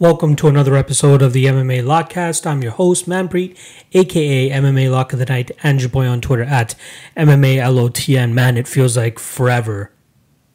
Welcome to another episode of the MMA Lockcast. I'm your host, Manpreet, aka MMA Lock of the Night, and your boy on Twitter at MMALOTN. Man, it feels like forever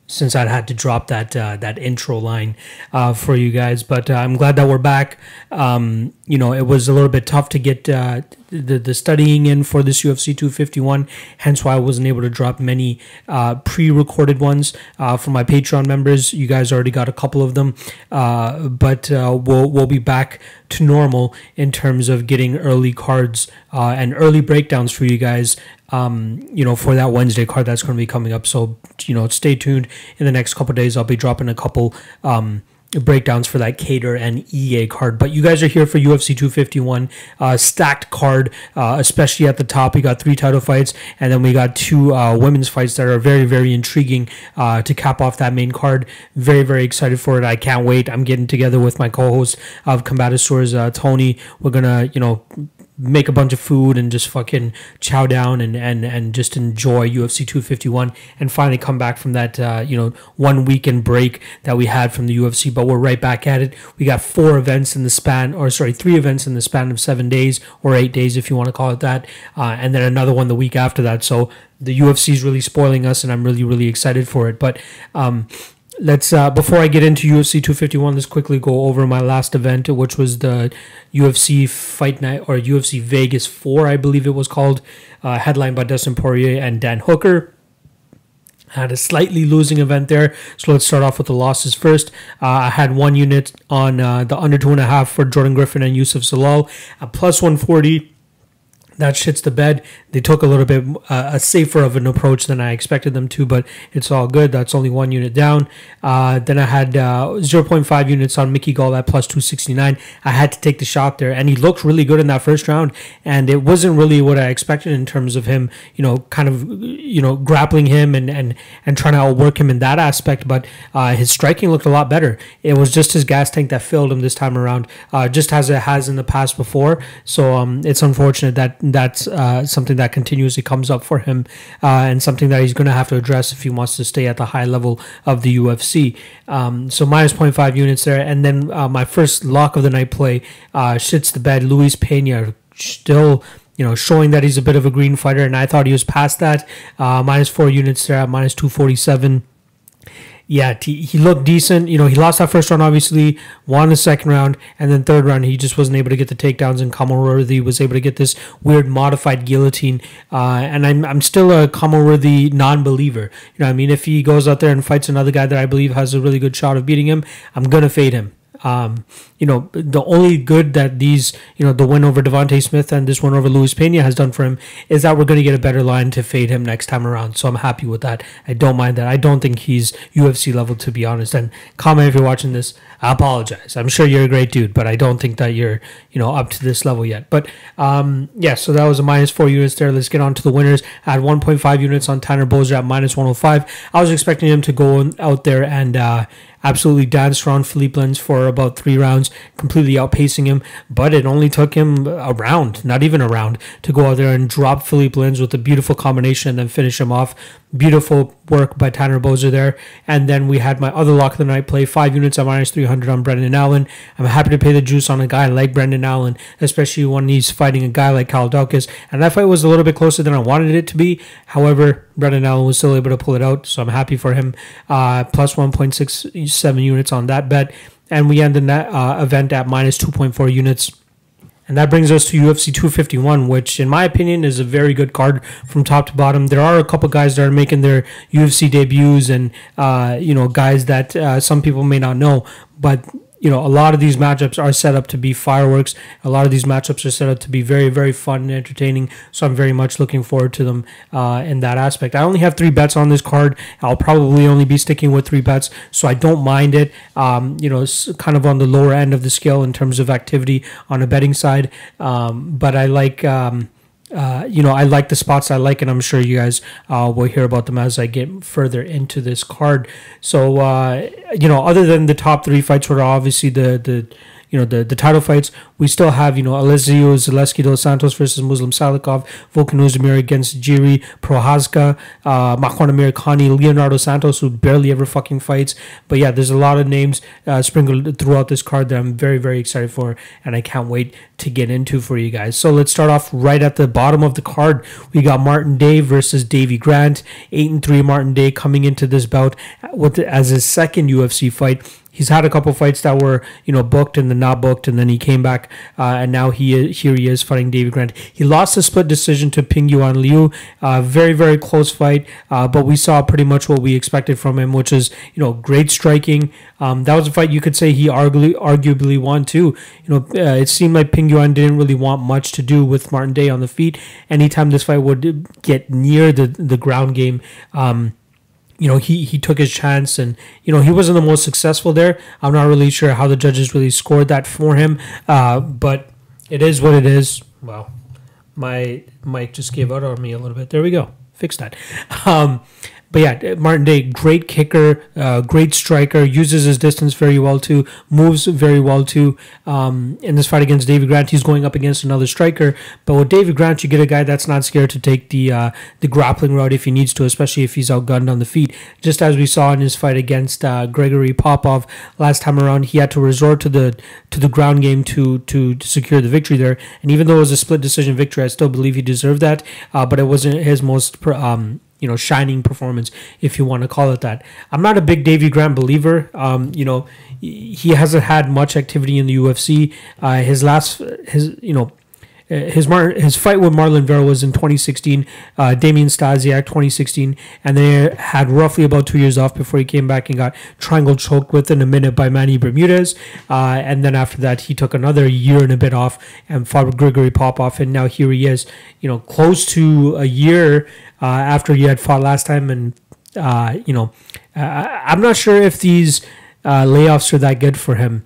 since I had to drop that uh, that intro line uh, for you guys. But uh, I'm glad that we're back. Um, you know, it was a little bit tough to get uh, the the studying in for this UFC 251. Hence why I wasn't able to drop many uh, pre-recorded ones uh, for my Patreon members. You guys already got a couple of them, but we'll we'll be back to normal in terms of getting early cards and early breakdowns for you guys um, you know, for that Wednesday card that's going to be coming up. So, you know, stay tuned in the next couple days. I'll be dropping a couple um, breakdowns for that Kattar and Ige card. But you guys are here for UFC 251, uh, stacked card, uh, especially at the top. We got three title fights, and then we got two uh, women's fights that are very, very intriguing uh, to cap off that main card. Very, very excited for it. I can't wait. I'm getting together with my co-host of Combatisaurs, uh, Tony. We're gonna, you know, make a bunch of food and just fucking chow down and and and just enjoy UFC 251 and finally come back from that uh, you know one weekend break that we had from the UFC but we're right back at it. We got four events in the span or sorry three events in the span of seven days or eight days if you want to call it that uh, and then another one the week after that. So the UFC is really spoiling us and I'm really really excited for it. But um let's uh, before I get into UFC 251, let's quickly go over my last event, which was the UFC Fight Night or UFC Vegas 4, I believe it was called, uh, headlined by Dustin Poirier and Dan Hooker. Had a slightly losing event there, so let's start off with the losses first. Uh, I had one unit on uh, the under two and a half for Jordan Griffin and Youssef Zalal at plus 140 that shits the bed. They took a little bit uh, a safer of an approach than I expected them to, but it's all good. That's only one unit down. Uh, then I had uh, 0.5 units on Mickey Gall at plus 269. I had to take the shot there, and he looked really good in that first round. And it wasn't really what I expected in terms of him, you know, kind of, you know, grappling him and and and trying to outwork him in that aspect. But uh, his striking looked a lot better. It was just his gas tank that failed him this time around, uh, just as it has in the past before. So um, it's unfortunate that that's uh, something that continuously comes up for him uh, and something that he's going to have to address if he wants to stay at the high level of the UFC. Um, so minus 0.5 units there. And then uh, my first lock of the night play uh, shits the bed. Luis Pena still you know, showing that he's a bit of a green fighter, and I thought he was past that. Uh, minus four units there at minus 247 yeah, he he looked decent. You know, he lost that first round, obviously, won the second round, and then third round, he just wasn't able to get the takedowns, and Worthy was able to get this weird modified guillotine. Uh, and I'm, I'm still a Worthy non believer. You know, I mean, if he goes out there and fights another guy that I believe has a really good shot of beating him, I'm going to fade him. Um, you know, the only good that these, you know, the win over Devonte Smith and this one over Luis Pena has done for him is that we're going to get a better line to fade him next time around. So I'm happy with that. I don't mind that. I don't think he's UFC level, to be honest. And comment if you're watching this. I apologize. I'm sure you're a great dude, but I don't think that you're, you know, up to this level yet. But um, yeah, so that was a minus four units there. Let's get on to the winners. Had 1.5 units on Tanner Boser at minus 105. I was expecting him to go out there and uh, absolutely danced around Philippe Lins for about three rounds, completely outpacing him. But it only took him a round, not even a round, to go out there and drop Philippe Lins with a beautiful combination and then finish him off. Beautiful work by Tanner Boser there. And then we had my other lock of the night play, five units at minus 300 on Brendan Allen. I'm happy to pay the juice on a guy like Brendan Allen, especially when he's fighting a guy like Kyle Daukaus. And that fight was a little bit closer than I wanted it to be. However, Brendan Allen was still able to pull it out, so I'm happy for him. Uh, plus 1.67 units on that bet. And we end the net, uh, event at minus 2.4 units. And that brings us to UFC 251, which, in my opinion, is a very good card from top to bottom. There are a couple guys that are making their UFC debuts, and uh, you know, guys that uh, some people may not know. But you know, a lot of these matchups are set up to be fireworks. A lot of these matchups are set up to be very, very fun and entertaining. So I'm very much looking forward to them uh, in that aspect. I only have three bets on this card. I'll probably only be sticking with three bets, so I don't mind it. Um, you know, it's kind of on the lower end of the scale in terms of activity on a betting side, um, but I like. Um, uh, you know, I like the spots I like, and I'm sure you guys uh, will hear about them as I get further into this card. So, uh, you know, other than the top three fights, were obviously the the you know the the title fights. We still have you know Elizeu Zaleski dos Santos versus Muslim Salikhov, Volkan Ozdemir against Jiri Prochazka, uh, Makwan Leonardo Santos, who barely ever fucking fights. But yeah, there's a lot of names uh, sprinkled throughout this card that I'm very very excited for, and I can't wait to get into for you guys. So let's start off right at the bottom of the card. We got Martin Day versus Davy Grant. Eight and three Martin Day coming into this bout with as his second UFC fight he's had a couple fights that were you know booked and then not booked, and then he came back, uh, and now he here he is fighting David Grant. He lost a split decision to Ping Yuan Liu, uh, very very close fight, uh, but we saw pretty much what we expected from him, which is you know great striking. Um, that was a fight you could say he arguably arguably won too. You know, uh, it seemed like Ping Yuan didn't really want much to do with Martin Day on the feet. Anytime this fight would get near the the ground game. Um, you know, he, he took his chance and, you know, he wasn't the most successful there. I'm not really sure how the judges really scored that for him. Uh, but it is what it is. Well, my mic just gave out on me a little bit. There we go. Fix that. Um, but yeah, Martin Day, great kicker, uh, great striker, uses his distance very well too, moves very well too. Um, in this fight against David Grant, he's going up against another striker. But with David Grant, you get a guy that's not scared to take the uh, the grappling route if he needs to, especially if he's outgunned on the feet. Just as we saw in his fight against uh, Gregory Popov last time around, he had to resort to the to the ground game to to, secure the victory there. And even though it was a split decision victory, I still believe he deserved that. Uh, but it wasn't his most um, you know shining performance if you want to call it that. I'm not a big davy grant believer. Um, you know he hasn't had much activity in the ufc uh, his last his you know his Mar- his fight with Marlon Vera was in 2016, uh, Damian Stasiak 2016, and they had roughly about two years off before he came back and got triangle choked within a minute by Manny Bermudez, uh, and then after that he took another year and a bit off and fought Grigory Popoff, and now here he is, you know, close to a year uh, after he had fought last time, and uh, you know, I'm not sure if these layoffs are that good for him.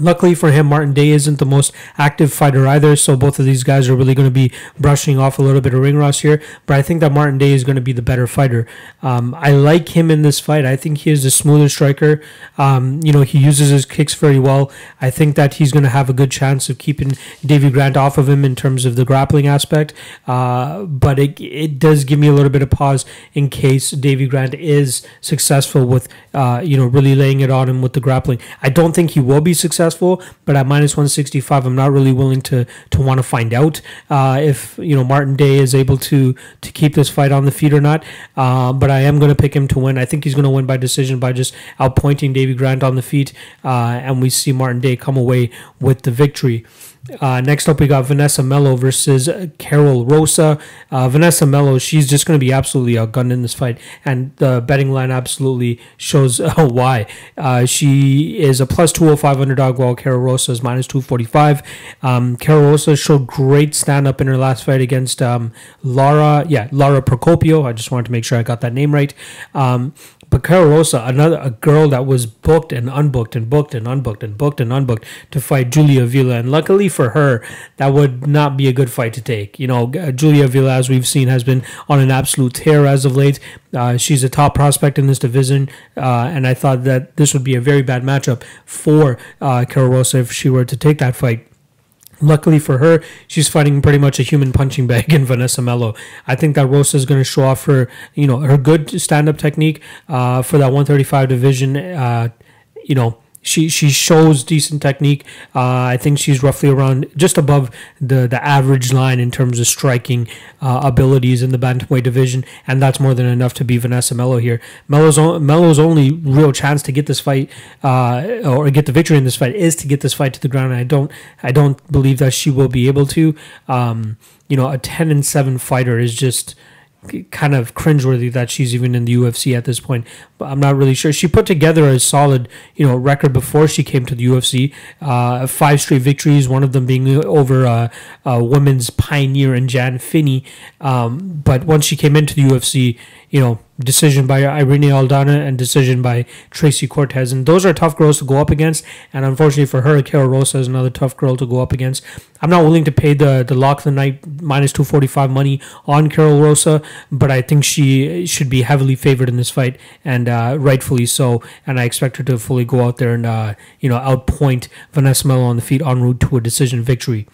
Luckily for him, Martin Day isn't the most active fighter either, so both of these guys are really going to be brushing off a little bit of ring rust here. But I think that Martin Day is going to be the better fighter. Um, I like him in this fight. I think he is a smoother striker. Um, you know, he uses his kicks very well. I think that he's going to have a good chance of keeping Davy Grant off of him in terms of the grappling aspect. Uh, but it, it does give me a little bit of pause in case Davy Grant is successful with, uh, you know, really laying it on him with the grappling. I don't think he will be successful successful, but at minus 165, I'm not really willing to to want to find out uh, if you know Martin Day is able to to keep this fight on the feet or not. Uh, but I am going to pick him to win. I think he's going to win by decision by just outpointing Davy Grant on the feet, uh, and we see Martin Day come away with the victory. Uh, next up, we got Vanessa Melo versus Karol Rosa. Uh, Vanessa Melo, she's just going to be absolutely outgunned in this fight, and the betting line absolutely shows uh, why. Uh, she is a plus 205 underdog, while Carol Rosa is minus 245. Um, Karol Rosa showed great stand up in her last fight against um, Laura, yeah, Lara Procopio. I just wanted to make sure I got that name right. Um, but Karol Rosa, another a girl that was booked and unbooked and booked and unbooked and booked and unbooked to fight Julia Avila, and luckily for her, that would not be a good fight to take. You know, Julia Avila, as we've seen, has been on an absolute tear as of late. Uh, she's a top prospect in this division, uh, and I thought that this would be a very bad matchup for uh, Rosa if she were to take that fight. Luckily for her, she's fighting pretty much a human punching bag in Vanessa Melo. I think that Rosa is going to show off her, you know, her good stand-up technique uh, for that 135 division. Uh, you know, she she shows decent technique. Uh, I think she's roughly around just above the the average line in terms of striking uh, abilities in the bantamweight division, and that's more than enough to beat Vanessa Melo here. Melo's o- Melo's only real chance to get this fight uh, or get the victory in this fight is to get this fight to the ground. And I don't I don't believe that she will be able to. Um, you know, a ten and seven fighter is just kind of cringeworthy that she's even in the UFC at this point. But I'm not really sure. She put together a solid, you know, record before she came to the UFC. Uh, five straight victories, one of them being over uh, a women's pioneer and Jan Finney. Um, but once she came into the UFC, you know, decision by Irene Aldana, and decision by Tracy Cortez. And those are tough girls to go up against. And unfortunately for her, Karol Rosa is another tough girl to go up against. I'm not willing to pay the, the lock of the night minus 245 money on Karol Rosa, but I think she should be heavily favored in this fight, and uh, rightfully so. And I expect her to fully go out there and, uh, you know, outpoint Vanessa Melo on the feet en route to a decision victory.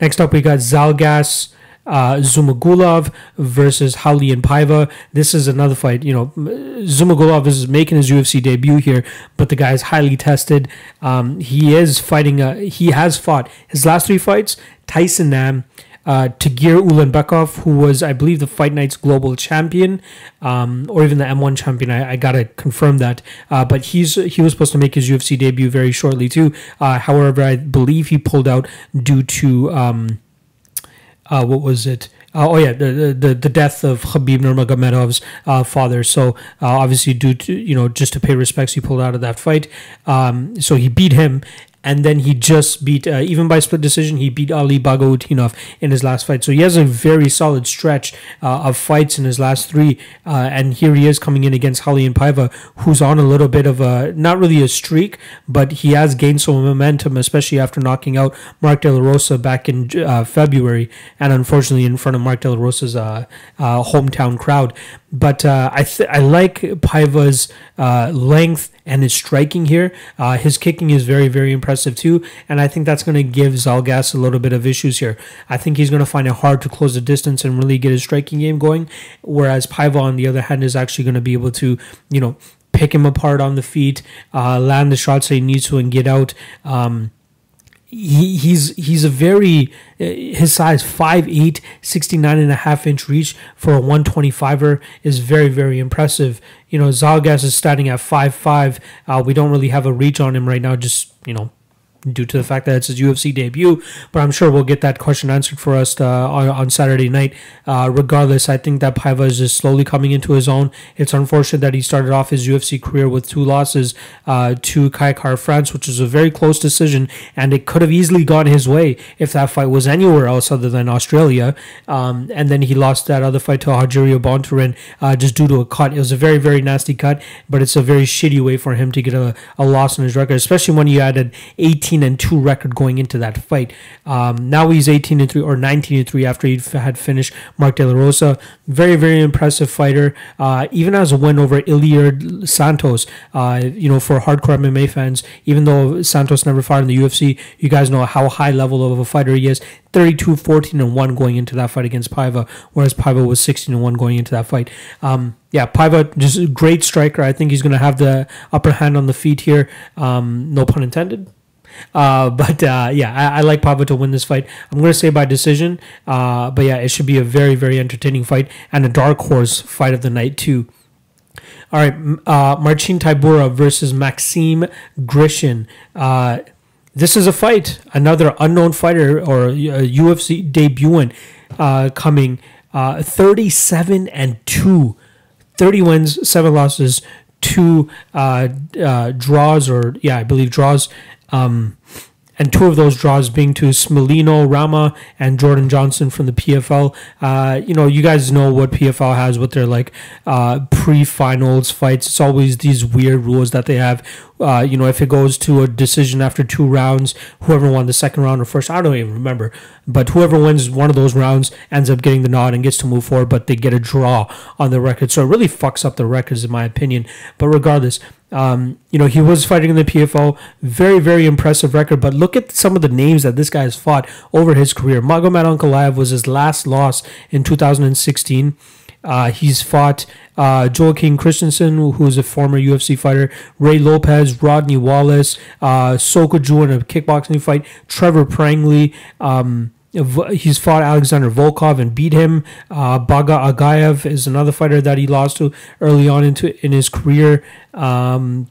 Next up, we got Zhalgas uh, Zhumagulov versus Raulian Paiva. This is another fight. You know, Zhumagulov is making his UFC debut here, but the guy is highly tested. Um, he is fighting. Uh, he has fought his last three fights. Tyson Nam. Uh, Tagir Ulanbekov, who was, I believe, the Fight Night's global champion, um, or even the M1 champion. I, I gotta confirm that. Uh, but he's he was supposed to make his UFC debut very shortly too. Uh, however, I believe he pulled out due to um, uh, what was it? Uh, oh yeah, the, the the death of Khabib Nurmagomedov's uh, father. So uh, obviously, due to you know just to pay respects, he pulled out of that fight. Um, so he beat him, and then he just beat uh, even by split decision he beat Ali Bagautinov in his last fight. So he has a very solid stretch uh, of fights in his last three, uh, and here he is coming in against Raulian Paiva, who's on a little bit of a not really a streak, but he has gained some momentum, especially after knocking out Mark De La Rosa back in uh, February, and unfortunately in front of Mark De La Rosa's uh, uh, hometown crowd. But I th- I like Paiva's length and his striking here. his kicking is very very impressive impressive too. And I think that's going to give Zhalgas a little bit of issues here. I think he's going to find it hard to close the distance and really get his striking game going. Whereas Paiva, on the other hand, is actually going to be able to, you know, pick him apart on the feet, uh, land the shots that he needs to, and get out. Um, he, he's he's a very uh, his size 5'8 69 and a half inch reach for a 125er is very very impressive. You know zhalgas is starting at 5'5 uh, we don't really have a reach on him right now just you know due to the fact that it's his UFC debut. But I'm sure we'll get that question answered for us uh, on, on Saturday night. Uh, regardless, I think that Paiva is just slowly coming into his own. It's unfortunate that he started off his UFC career with two losses uh, to Kai Kara-France, which was a very close decision, and it could have easily gone his way if that fight was anywhere else other than Australia. Um, and then he lost that other fight to Rogerio Bontorin uh, just due to a cut. It was a very, very nasty cut, but it's a very shitty way for him to get a, a loss in his record, especially when you added 18 18 and 2 record going into that fight. Um, now he's 18 and 3 or 19 and 3 after he had finished Mark De La Rosa. Very, very impressive fighter. Uh, even as a win over Ilir Santos, uh, you know, for hardcore MMA fans, even though Santos never fought in the UFC, you guys know how high level of a fighter he is. 32 14 and 1 going into that fight against Paiva, whereas Paiva was 16 and 1 going into that fight. Um, yeah, Paiva, just a great striker. I think he's going to have the upper hand on the feet here. Um, no pun intended. Uh, but uh, yeah, I, I, like Paiva to win this fight. I'm going to say by decision. Uh, but yeah, it should be a very, very entertaining fight and a dark horse fight of the night, too. All right, uh, Marcin Tybura versus Maxime Grishin. Uh, this is a fight. Another unknown fighter or UFC debutant uh, coming 37 and 2. 30 wins, 7 losses, two uh, uh, draws, or yeah, I believe draws um, and two of those draws being to Smolino Rama and Jordan Johnson from the PFL. Uh, you know, you guys know what PFL has with their like uh, pre-finals fights. It's always these weird rules that they have. Uh, you know, if it goes to a decision after two rounds, whoever won the second round or first, I don't even remember. But whoever wins one of those rounds ends up getting the nod and gets to move forward, but they get a draw on the record. So it really fucks up the records, in my opinion. But regardless, um, you know, he was fighting in the PFL. Very, very impressive record. But look at some of the names that this guy has fought over his career. Magomed Ankalaev was his last loss in 2016. Uh, he's fought uh, Joachim Christensen, who is a former UFC fighter, Ray Lopez, Rodney Wallace, uh, Sokoudjou in a kickboxing fight, Trevor Prangley. Um, he's fought Alexander Volkov and beat him. Uh, Baga Agayev is another fighter that he lost to early on into in his career. Um,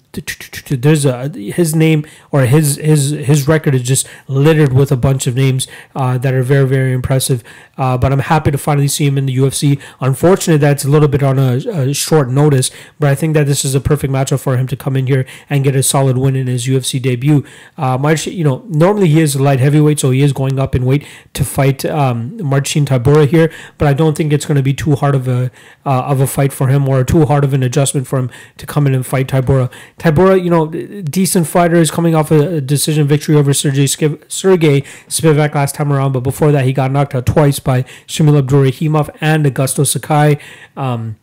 there's a his name or his his his record is just littered with a bunch of names uh, that are very very impressive. Uh, but I'm happy to finally see him in the UFC. Unfortunately, that's a little bit on a, a, short notice, but I think that this is a perfect matchup for him to come in here and get a solid win in his UFC debut. Uh, you know, normally he is a light heavyweight, so he is going up in weight to fight um, Marcin here, but I don't think it's going to be too hard of a uh, of a fight for him or too hard of an adjustment for him to come in and fight Tybura. Tybura, you know, decent fighter is coming off a decision victory over Sergey Skiv- Sergey Spivak last time around, but before that he got knocked out twice by Shamil Abdurakhimov and Augusto Sakai. Um,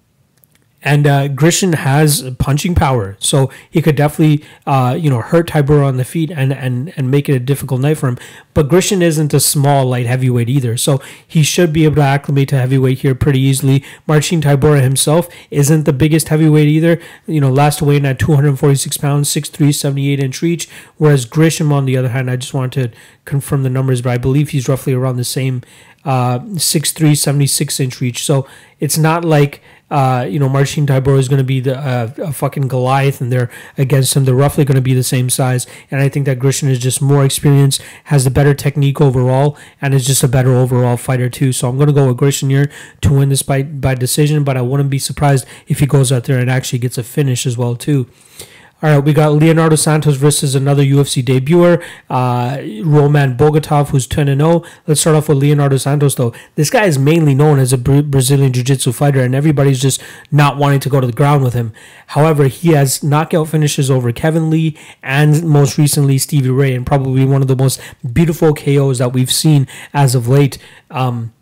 and uh, Grishin has punching power, so he could definitely, uh, you know, hurt Tybura on the feet and, and and make it a difficult night for him. But Grishin isn't a small light heavyweight either, so he should be able to acclimate to heavyweight here pretty easily. Marcin Tybura himself isn't the biggest heavyweight either. You know, last weighed at 246 pounds, 6'3", 78 inch reach. Whereas Grishin, on the other hand, I just wanted to confirm the numbers, but I believe he's roughly around the same uh, 6'3", 76 inch reach. So it's not like uh, you know, Marcin Tybura is going to be the uh, a fucking Goliath, and they're against him. They're roughly going to be the same size, and I think that Grishin is just more experienced, has the better technique overall, and is just a better overall fighter too. So I'm going to go with Grishin here to win this fight by decision, but I wouldn't be surprised if he goes out there and actually gets a finish as well too. All right, we got Leonardo Santos versus another UFC debuter, uh, Roman Bogatov, who's 10 0. Let's start off with Leonardo Santos, though. This guy is mainly known as a Brazilian Jiu Jitsu fighter, and everybody's just not wanting to go to the ground with him. However, he has knockout finishes over Kevin Lee and most recently Stevie Ray, and probably one of the most beautiful KOs that we've seen as of late. Um,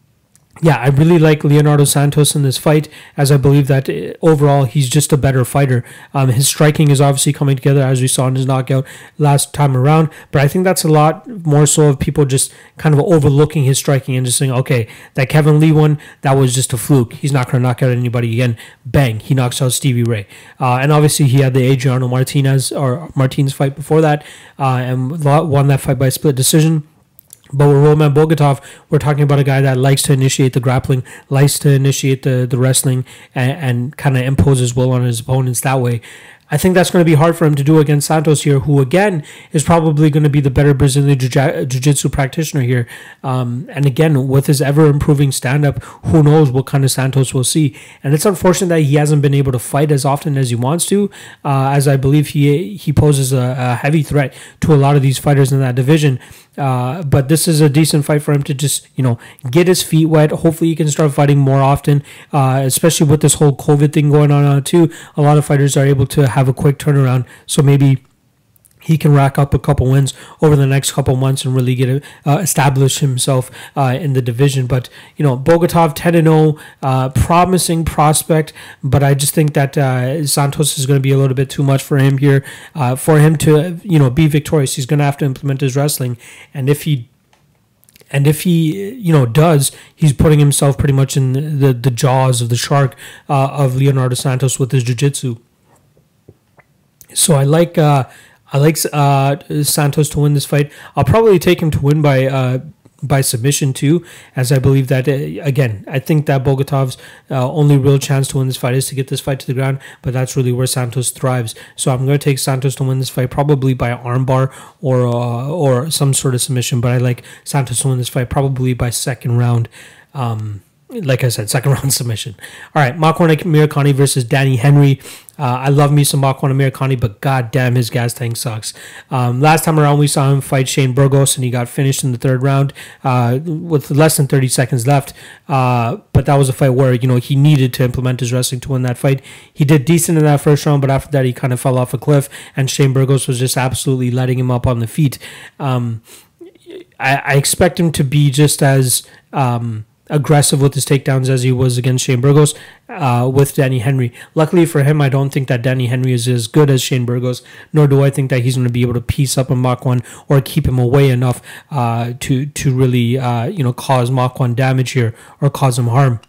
yeah, I really like Leonardo Santos in this fight, as I believe that uh, overall he's just a better fighter. Um, his striking is obviously coming together, as we saw in his knockout last time around. But I think that's a lot more so of people just kind of overlooking his striking and just saying, okay, that Kevin Lee one, that was just a fluke. He's not going to knock out anybody again. Bang, he knocks out Stevie Ray. Uh, and obviously he had the Adriano Martinez or Martinez fight before that, uh, and won that fight by split decision. But with Roman Bogatov, we're talking about a guy that likes to initiate the grappling, likes to initiate the, the wrestling, and, and kind of impose his will on his opponents that way. I think that's going to be hard for him to do against Santos here, who again is probably going to be the better Brazilian Jiu Jitsu practitioner here. Um, and again, with his ever improving stand up, who knows what kind of Santos we'll see. And it's unfortunate that he hasn't been able to fight as often as he wants to, uh, as I believe he he poses a, a heavy threat to a lot of these fighters in that division. Uh, but this is a decent fight for him to just, you know, get his feet wet. Hopefully, he can start fighting more often, uh, especially with this whole COVID thing going on uh, too. A lot of fighters are able to have a quick turnaround. So maybe he can rack up a couple wins over the next couple months and really get uh, establish himself uh, in the division. But you know, Bogatov 10 and 0, uh, promising prospect, but I just think that uh, Santos is going to be a little bit too much for him here. Uh, for him to you know be victorious, he's going to have to implement his wrestling, and if he and if he, you know, does, he's putting himself pretty much in the, the jaws of the shark uh, of Leonardo Santos with his jiu-jitsu. So I like uh, I like uh, Santos to win this fight. I'll probably take him to win by uh, by submission too, as I believe that uh, again. I think that Bogatov's uh, only real chance to win this fight is to get this fight to the ground, but that's really where Santos thrives. So I'm going to take Santos to win this fight, probably by armbar or uh, or some sort of submission. But I like Santos to win this fight, probably by second round. Um, like I said, second round submission. All right, Makwan Amirkhani versus Danny Henry. Uh, I love me some Makwan Amirkhani, but god damn, his gas tank sucks. Um, last time around, we saw him fight Shane Burgos, and he got finished in the third round uh, with less than 30 seconds left. Uh, but that was a fight where, you know, he needed to implement his wrestling to win that fight. He did decent in that first round, but after that, he kind of fell off a cliff, and Shane Burgos was just absolutely letting him up on the feet. Um, I, I, expect him to be just as... Um, aggressive with his takedowns as he was against Shane Burgos uh, with Danny Henry. Luckily for him, I don't think that Danny Henry is as good as Shane Burgos, nor do I think that he's going to be able to piece up a Makwan or keep him away enough uh, to to really uh, you know cause Makwan damage here or cause him harm.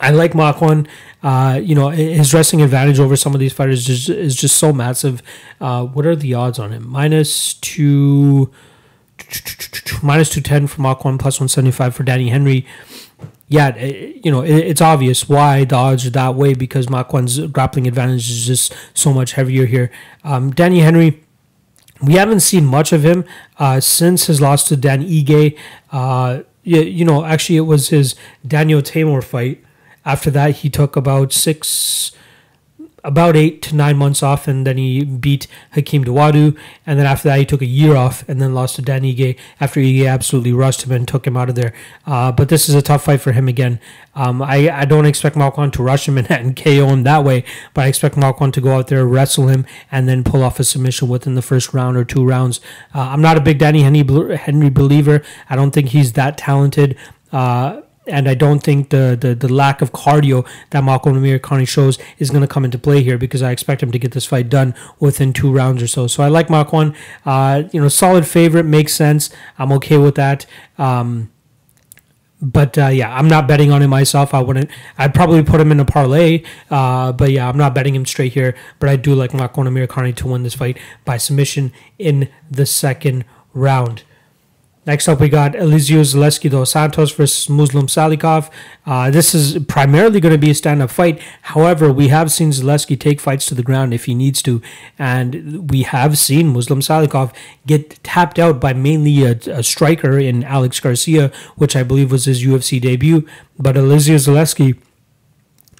I like Makwan. Uh, you know, his wrestling advantage over some of these fighters is just, is just so massive. Uh, what are the odds on him? Minus two minus 210 for Makwan, plus 175 for Danny Henry. Yeah, you know, it's obvious why the odds are that way because Makwan's grappling advantage is just so much heavier here. Um, Danny Henry, we haven't seen much of him uh, since his loss to Dan Ige. Uh, you, you know, actually, it was his Daniel Teymur fight. After that, he took about six about eight to nine months off, and then he beat Hakeem Dawodu, and then after that he took a year off, and then lost to Dan Ige after Ige absolutely rushed him and took him out of there. Uh, but this is a tough fight for him again. Um, I, I don't expect Makwan to rush him and, and KO him that way, but I expect Makwan to go out there, wrestle him, and then pull off a submission within the first round or two rounds. Uh, I'm not a big Danny Henry, Henry believer. I don't think he's that talented. Uh, and I don't think the, the, the lack of cardio that Makwan Amirkhani shows is going to come into play here because I expect him to get this fight done within two rounds or so. So I like Makwan. Uh, you know, solid favorite makes sense. I'm okay with that. Um, but uh, yeah, I'm not betting on him myself. I wouldn't. I'd probably put him in a parlay. Uh, but yeah, I'm not betting him straight here. But I do like Makwan Amirkhani to win this fight by submission in the second round. Next up, we got Elizeu Zaleski dos Santos versus Muslim Salikov. Uh, this is primarily going to be a stand up fight. However, we have seen Zaleski take fights to the ground if he needs to. And we have seen Muslim Salikov get tapped out by mainly a, a striker in Alex Garcia, which I believe was his UFC debut. But Elizeu Zaleski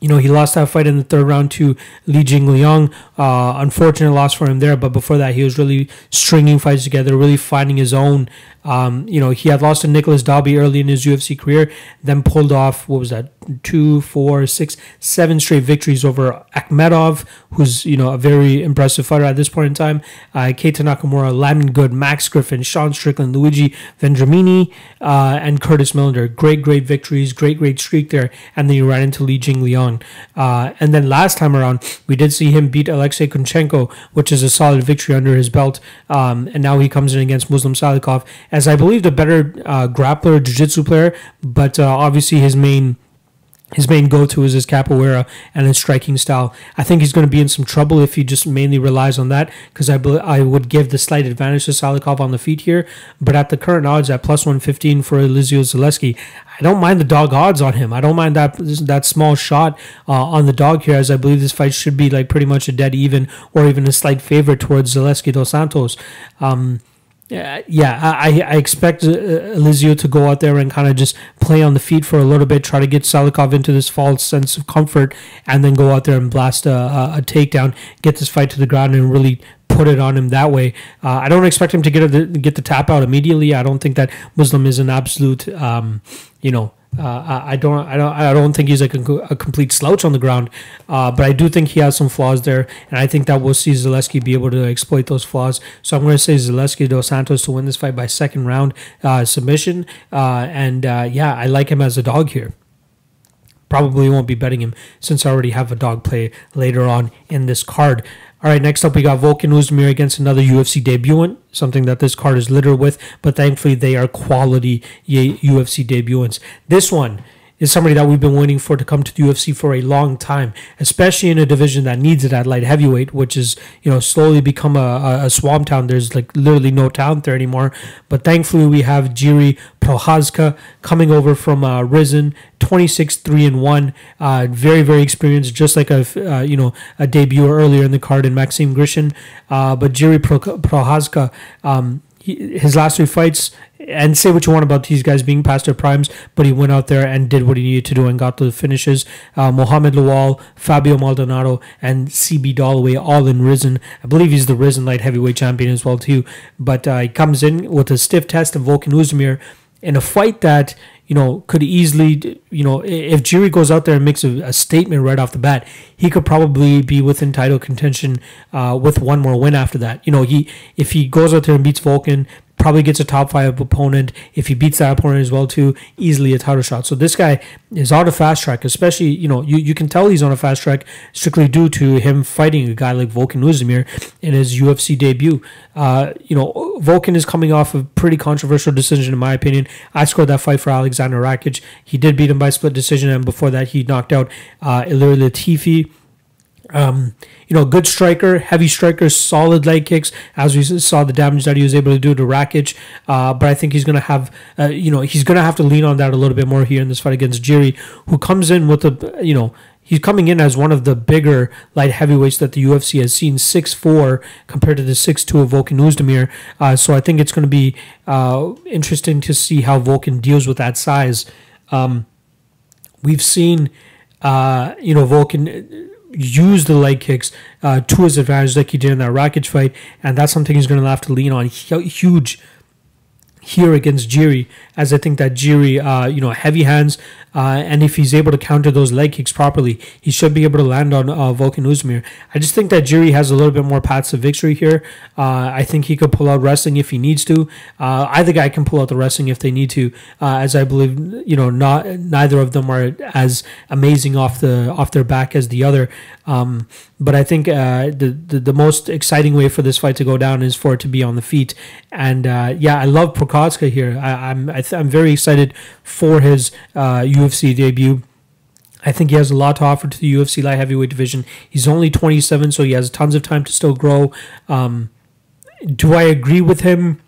you know, he lost that fight in the third round to Li Jingliang. Uh, unfortunate loss for him there, but before that, he was really stringing fights together, really finding his own. Um, you know, he had lost to Nicolas Dalby early in his UFC career, then pulled off, what was that, two, four, six, seven straight victories over Akhmedov, who's, you know, a very impressive fighter at this point in time. Uh, Keita Nakamura, Good, Max Griffin, Sean Strickland, Luigi Vendramini, uh, and Curtis Millender. Great, great victories, great, great streak there. And then you ran into Li Jingliang. Uh, and then last time around, we did see him beat Alexei Kunchenko, which is a solid victory under his belt. Um, and now he comes in against Muslim Salikov as I believe the better uh, grappler, jiu-jitsu player, but uh, obviously his main his main go-to is his capoeira and his striking style. I think he's going to be in some trouble if he just mainly relies on that because I, I would give the slight advantage to Salikhov on the feet here. But at the current odds at plus 115 for Elizeu Zaleski, I don't mind the dog odds on him. I don't mind that that small shot uh, on the dog here as I believe this fight should be like pretty much a dead even or even a slight favorite towards Zaleski dos Santos. Um, yeah, yeah, I, I expect uh, Elizeu to go out there and kind of just play on the feet for a little bit, try to get Salikhov into this false sense of comfort, and then go out there and blast a, a, a takedown, get this fight to the ground, and really put it on him that way. Uh, I don't expect him to get a, get the tap out immediately. I don't think that Muslim is an absolute, um, you know, uh, I don't, I don't, I don't think he's like a, a complete slouch on the ground, uh, but I do think he has some flaws there, and I think that we'll see Zaleski be able to exploit those flaws. So I'm going to say Zaleski dos Santos to win this fight by second round uh, submission, uh, and uh, yeah, I like him as a dog here. Probably won't be betting him since I already have a dog play later on in this card. All right, next up we got Volkan Oezdemir against another UFC debutant, something that this card is littered with, but thankfully they are quality UFC debutants. This one is somebody that we've been waiting for to come to the UFC for a long time, especially in a division that needs it at light heavyweight, which is you know slowly become a, a, a swamp town. There's like literally no talent there anymore. But thankfully, we have Jiri Prochazka coming over from uh, Rizin, 26 3 and 1, uh, very very experienced, just like a uh, you know a debut earlier in the card in Maxime Grishin. Uh, but Jiri Prochazka. Um, his last three fights, and say what you want about these guys being past their primes, but he went out there and did what he needed to do and got the finishes. Uh, Mohamed Lawal, Fabio Maldonado, and CB Dollaway all in Rizin. I believe he's the Rizin light heavyweight champion as well too. But uh, he comes in with a stiff test of Volkan Oezdemir in a fight that you know could easily you know if Jiri goes out there and makes a, a, statement right off the bat, he could probably be within title contention uh, with one more win after that. You know he if he goes out there and beats Volkan, probably gets a top five opponent. If he beats that opponent as well, too, easily a title shot. So this guy is on a fast track, especially, you know, you, you can tell he's on a fast track strictly due to him fighting a guy like Volkan Oezdemir in his UFC debut. Uh, you know, Volkan is coming off a pretty controversial decision, in my opinion. I scored that fight for Alexander Rakic. He did beat him by split decision, and before that, he knocked out uh, Ilir Latifi. Um, you know, good striker, heavy striker, solid leg kicks, as we saw the damage that he was able to do to Rakic. Uh, but I think he's going to have, uh, you know, he's going to have to lean on that a little bit more here in this fight against Jiri, who comes in with a, you know, he's coming in as one of the bigger light heavyweights that the UFC has seen, six four compared to the six two of Volkan Oezdemir. Uh, so I think it's going to be uh, interesting to see how Volkan deals with that size. Um, we've seen, uh, you know, Volkan use the leg kicks uh, to his advantage like he did in that Rakic fight, and that's something he's going to have to lean on. Huge here against Jiri, as I think that Jiri, uh, you know, heavy hands, uh, and if he's able to counter those leg kicks properly, he should be able to land on uh, Volkan Oezdemir. I just think that Jiri has a little bit more paths of victory here. Uh, I think he could pull out wrestling if he needs to. Uh, either guy can pull out the wrestling if they need to, uh, as I believe you know not neither of them are as amazing off the off their back as the other. Um, but I think the, the, the most exciting way for this fight to go down is for it to be on the feet. And yeah, I love Prochazka here. I, I'm I am very excited for his UFC debut. I think he has a lot to offer to the UFC light heavyweight division. He's only 27, so he has tons of time to still grow. Um, do I agree with him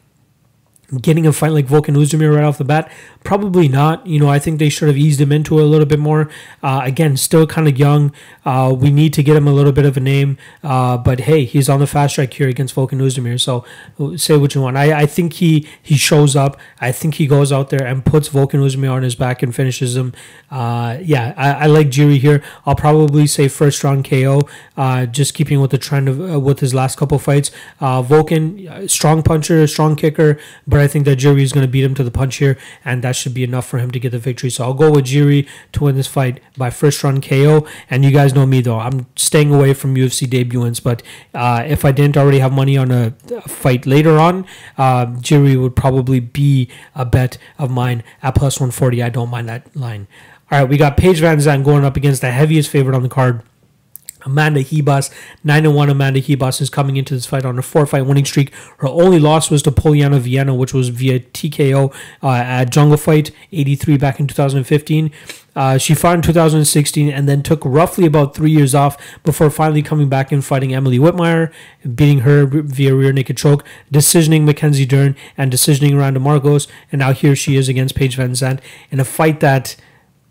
getting a fight like Volkan Oezdemir right off the bat? Probably not. You know, I think they should have eased him into it a little bit more. Uh, again, still kind of young. Uh, we need to get him a little bit of a name. Uh, but hey, he's on the fast track here against Volkan Oezdemir. So say what you want. I, I think he he shows up. I think he goes out there and puts Volkan Oezdemir on his back and finishes him. Uh, yeah, I, I, like Jiri here. I'll probably say first round KO. Uh, just keeping with the trend of uh, with his last couple fights. Volkan, strong puncher, strong kicker, but I think that Jiri is going to beat him to the punch here, and that should be enough for him to get the victory. So I'll go with Jiri to win this fight by first round KO. And you guys know me though, I'm staying away from UFC debuts. But uh, if I didn't already have money on a, a fight later on, uh, Jiri would probably be a bet of mine at plus 140. I don't mind that line. All right, we got Paige Van Zant going up against the heaviest favorite on the card. Amanda Ribas, 9 1 Amanda Ribas is coming into this fight on a four fight winning streak. Her only loss was to Polyana Viana, which was via TKO uh, at Jungle Fight 83 back in 2015. Uh, she fought in 2016 and then took roughly about three years off before finally coming back and fighting Emily Whitmire, beating her via rear naked choke, decisioning Mackenzie Dern, and decisioning Randa Markos. And now here she is against Paige Van Zant in a fight that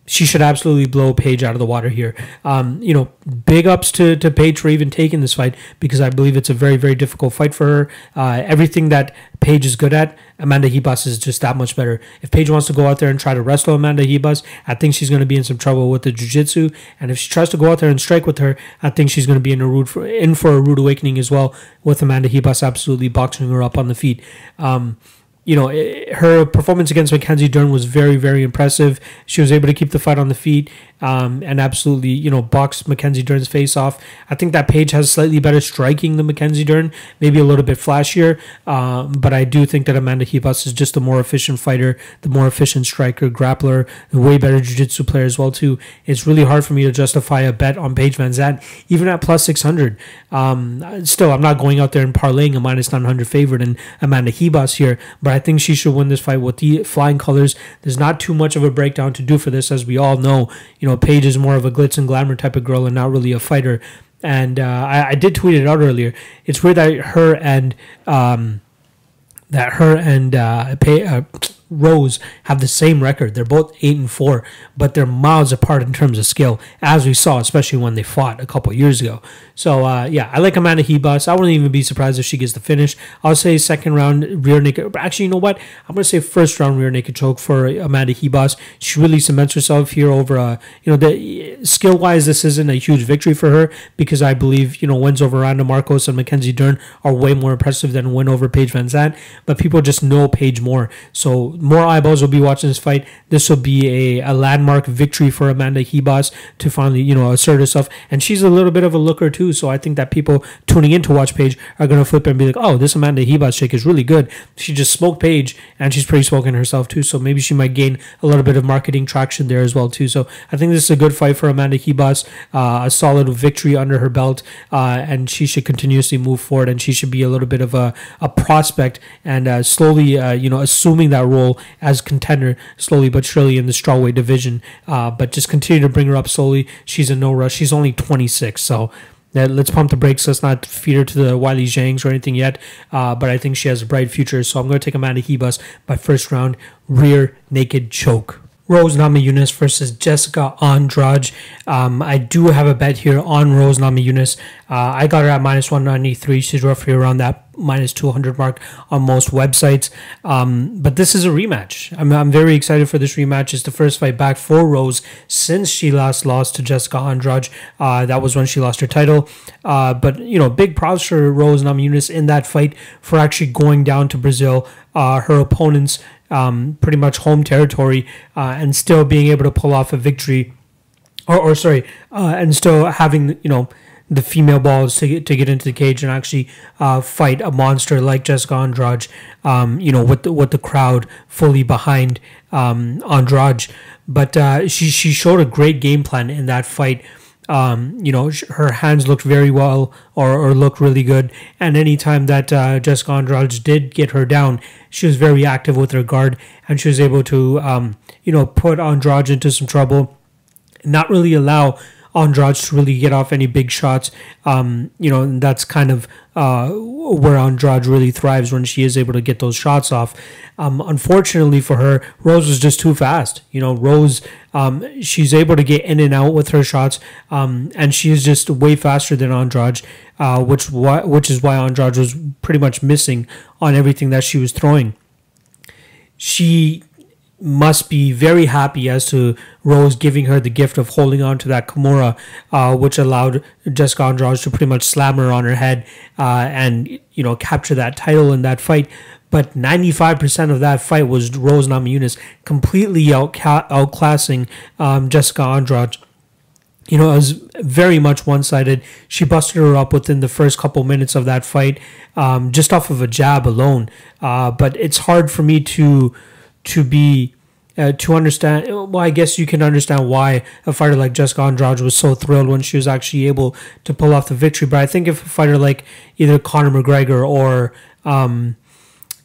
she should absolutely blow Paige out of the water here. Um, you know, big ups to, to Paige for even taking this fight because I believe it's a very, very difficult fight for her. Uh, everything that Paige is good at, Amanda Ribas is just that much better. If Paige wants to go out there and try to wrestle Amanda Ribas, I think she's going to be in some trouble with the jiu-jitsu. And if she tries to go out there and strike with her, I think she's going to be in a rude for, in for a rude awakening as well with Amanda Ribas absolutely boxing her up on the feet. Um, you know, eh, her performance against Mackenzie Dern was very, very impressive. She was able to keep the fight on the feet um, and absolutely, you know, box Mackenzie Dern's face off. I think that Paige has slightly better striking than Mackenzie Dern, maybe a little bit flashier. Um, but I do think that Amanda Ribas is just a more efficient fighter, the more efficient striker, grappler, a way better jiu-jitsu player as well too. It's really hard for me to justify a bet on Paige Van Zant, even at plus 600. Um, still, I'm not going out there and parlaying a minus 900 favorite and Amanda Ribas here, but I think she should win this fight with the flying colors. There's not too much of a breakdown to do for this, as we all know. You know, Paige is more of a glitz and glamour type of girl and not really a fighter. And uh, I, I, did tweet it out earlier. It's weird that her and um, that her and uh, Pay, uh, Rose have the same record. They're both eight and four, but they're miles apart in terms of skill, as we saw, especially when they fought a couple years ago. So uh, yeah, I like Amanda Ribas. I wouldn't even be surprised if she gets the finish. I'll say second round rear naked. Actually, you know what? I'm gonna say first round rear naked choke for Amanda Ribas. She really cements herself here over. Uh, you know, the skill wise, this isn't a huge victory for her because I believe you know wins over Randa Markos and Mackenzie Dern are way more impressive than win over Paige Van Zant. But people just know Paige more, so more eyeballs will be watching this fight. This will be a, a landmark victory for Amanda Ribas to finally you know assert herself, and she's a little bit of a looker too. So I think that people tuning in to Watch Paige are going to flip and be like, oh, this Amanda Ribas chick is really good. She just smoked Paige and she's pretty smoking herself too. So maybe she might gain a little bit of marketing traction there as well too. So I think this is a good fight for Amanda Ribas, uh, a solid victory under her belt, uh, and she should continuously move forward and she should be a little bit of a, a prospect and uh, slowly, uh, you know, assuming that role as contender slowly but surely in the strawweight division. Uh, but just continue to bring her up slowly. She's in no rush. She's only 26, so let's pump the brakes. Let's not feed her to the Weili Zhangs or anything yet. Uh, but I think she has a bright future. So I'm going to take Amanda Ribas by first round rear naked choke. Rose Namajunas versus Jessica Andrade. Um, I do have a bet here on Rose Namajunas. Uh, I got her at minus 193. She's roughly around that minus 200 mark on most websites. Um, but this is a rematch. I'm, I'm very excited for this rematch. It's the first fight back for Rose since she last lost to Jessica Andrade. Uh, that was when she lost her title. Uh, but, you know, big props for Rose Namajunas in that fight for actually going down to Brazil. Uh, her opponent's um, pretty much home territory uh, and still being able to pull off a victory. Or, or sorry, uh, and still having, you know, the female balls to get to get into the cage and actually uh, fight a monster like Jessica Andrade. Um, you know, with the, with the crowd fully behind um, Andrade, but uh, she she showed a great game plan in that fight. Um, you know, her hands looked very well or, or looked really good. And anytime that uh, Jessica Andrade did get her down, she was very active with her guard and she was able to, um, you know, put Andrade into some trouble, not really allow Andrade to really get off any big shots. Um, you know, that's kind of uh, where Andrade really thrives when she is able to get those shots off. Um, unfortunately for her, Rose was just too fast. You know, Rose, um, she's able to get in and out with her shots, um, and she is just way faster than Andrade, uh, which why, which is why Andrade was pretty much missing on everything that she was throwing. She must be very happy as to Rose giving her the gift of holding on to that Kimura, uh, which allowed Jessica Andrade to pretty much slam her on her head uh, and you know capture that title in that fight. But 95% of that fight was Rose Namajunas completely out outclassing um, Jessica Andrade. You know, it was very much one sided. She busted her up within the first couple minutes of that fight, um, just off of a jab alone. Uh, but it's hard for me to to be uh, to understand. Well, I guess you can understand why a fighter like Jessica Andrade was so thrilled when she was actually able to pull off the victory. But I think if a fighter like either Conor McGregor or um,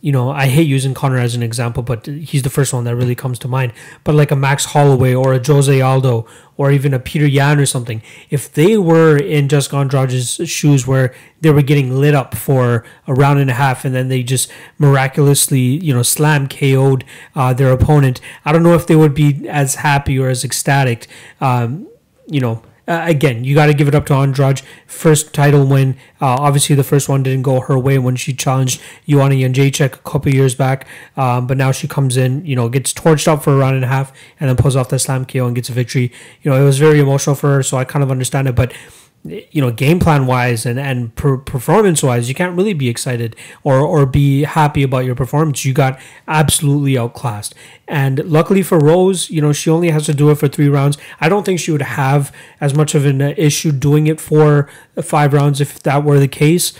you know, I hate using Conor as an example, but he's the first one that really comes to mind. But like a Max Holloway or a Jose Aldo or even a Petr Yan or something, if they were in Jessica Andrade's shoes where they were getting lit up for a round and a half and then they just miraculously, you know, slam KO'd uh, their opponent, I don't know if they would be as happy or as ecstatic. Um, you know, uh, again, you got to give it up to Andrade. First title win. Uh, obviously, the first one didn't go her way when she challenged Joanna Jędrzejczyk a couple years back. Um, but now she comes in, you know, gets torched up for a round and a half, and then pulls off the slam KO and gets a victory. You know, it was very emotional for her, so I kind of understand it. But you know, game plan wise and and per- performance wise, you can't really be excited or or be happy about your performance. You got absolutely outclassed. And luckily for Rose, you know, she only has to do it for three rounds. I don't think she would have as much of an issue doing it for five rounds if that were the case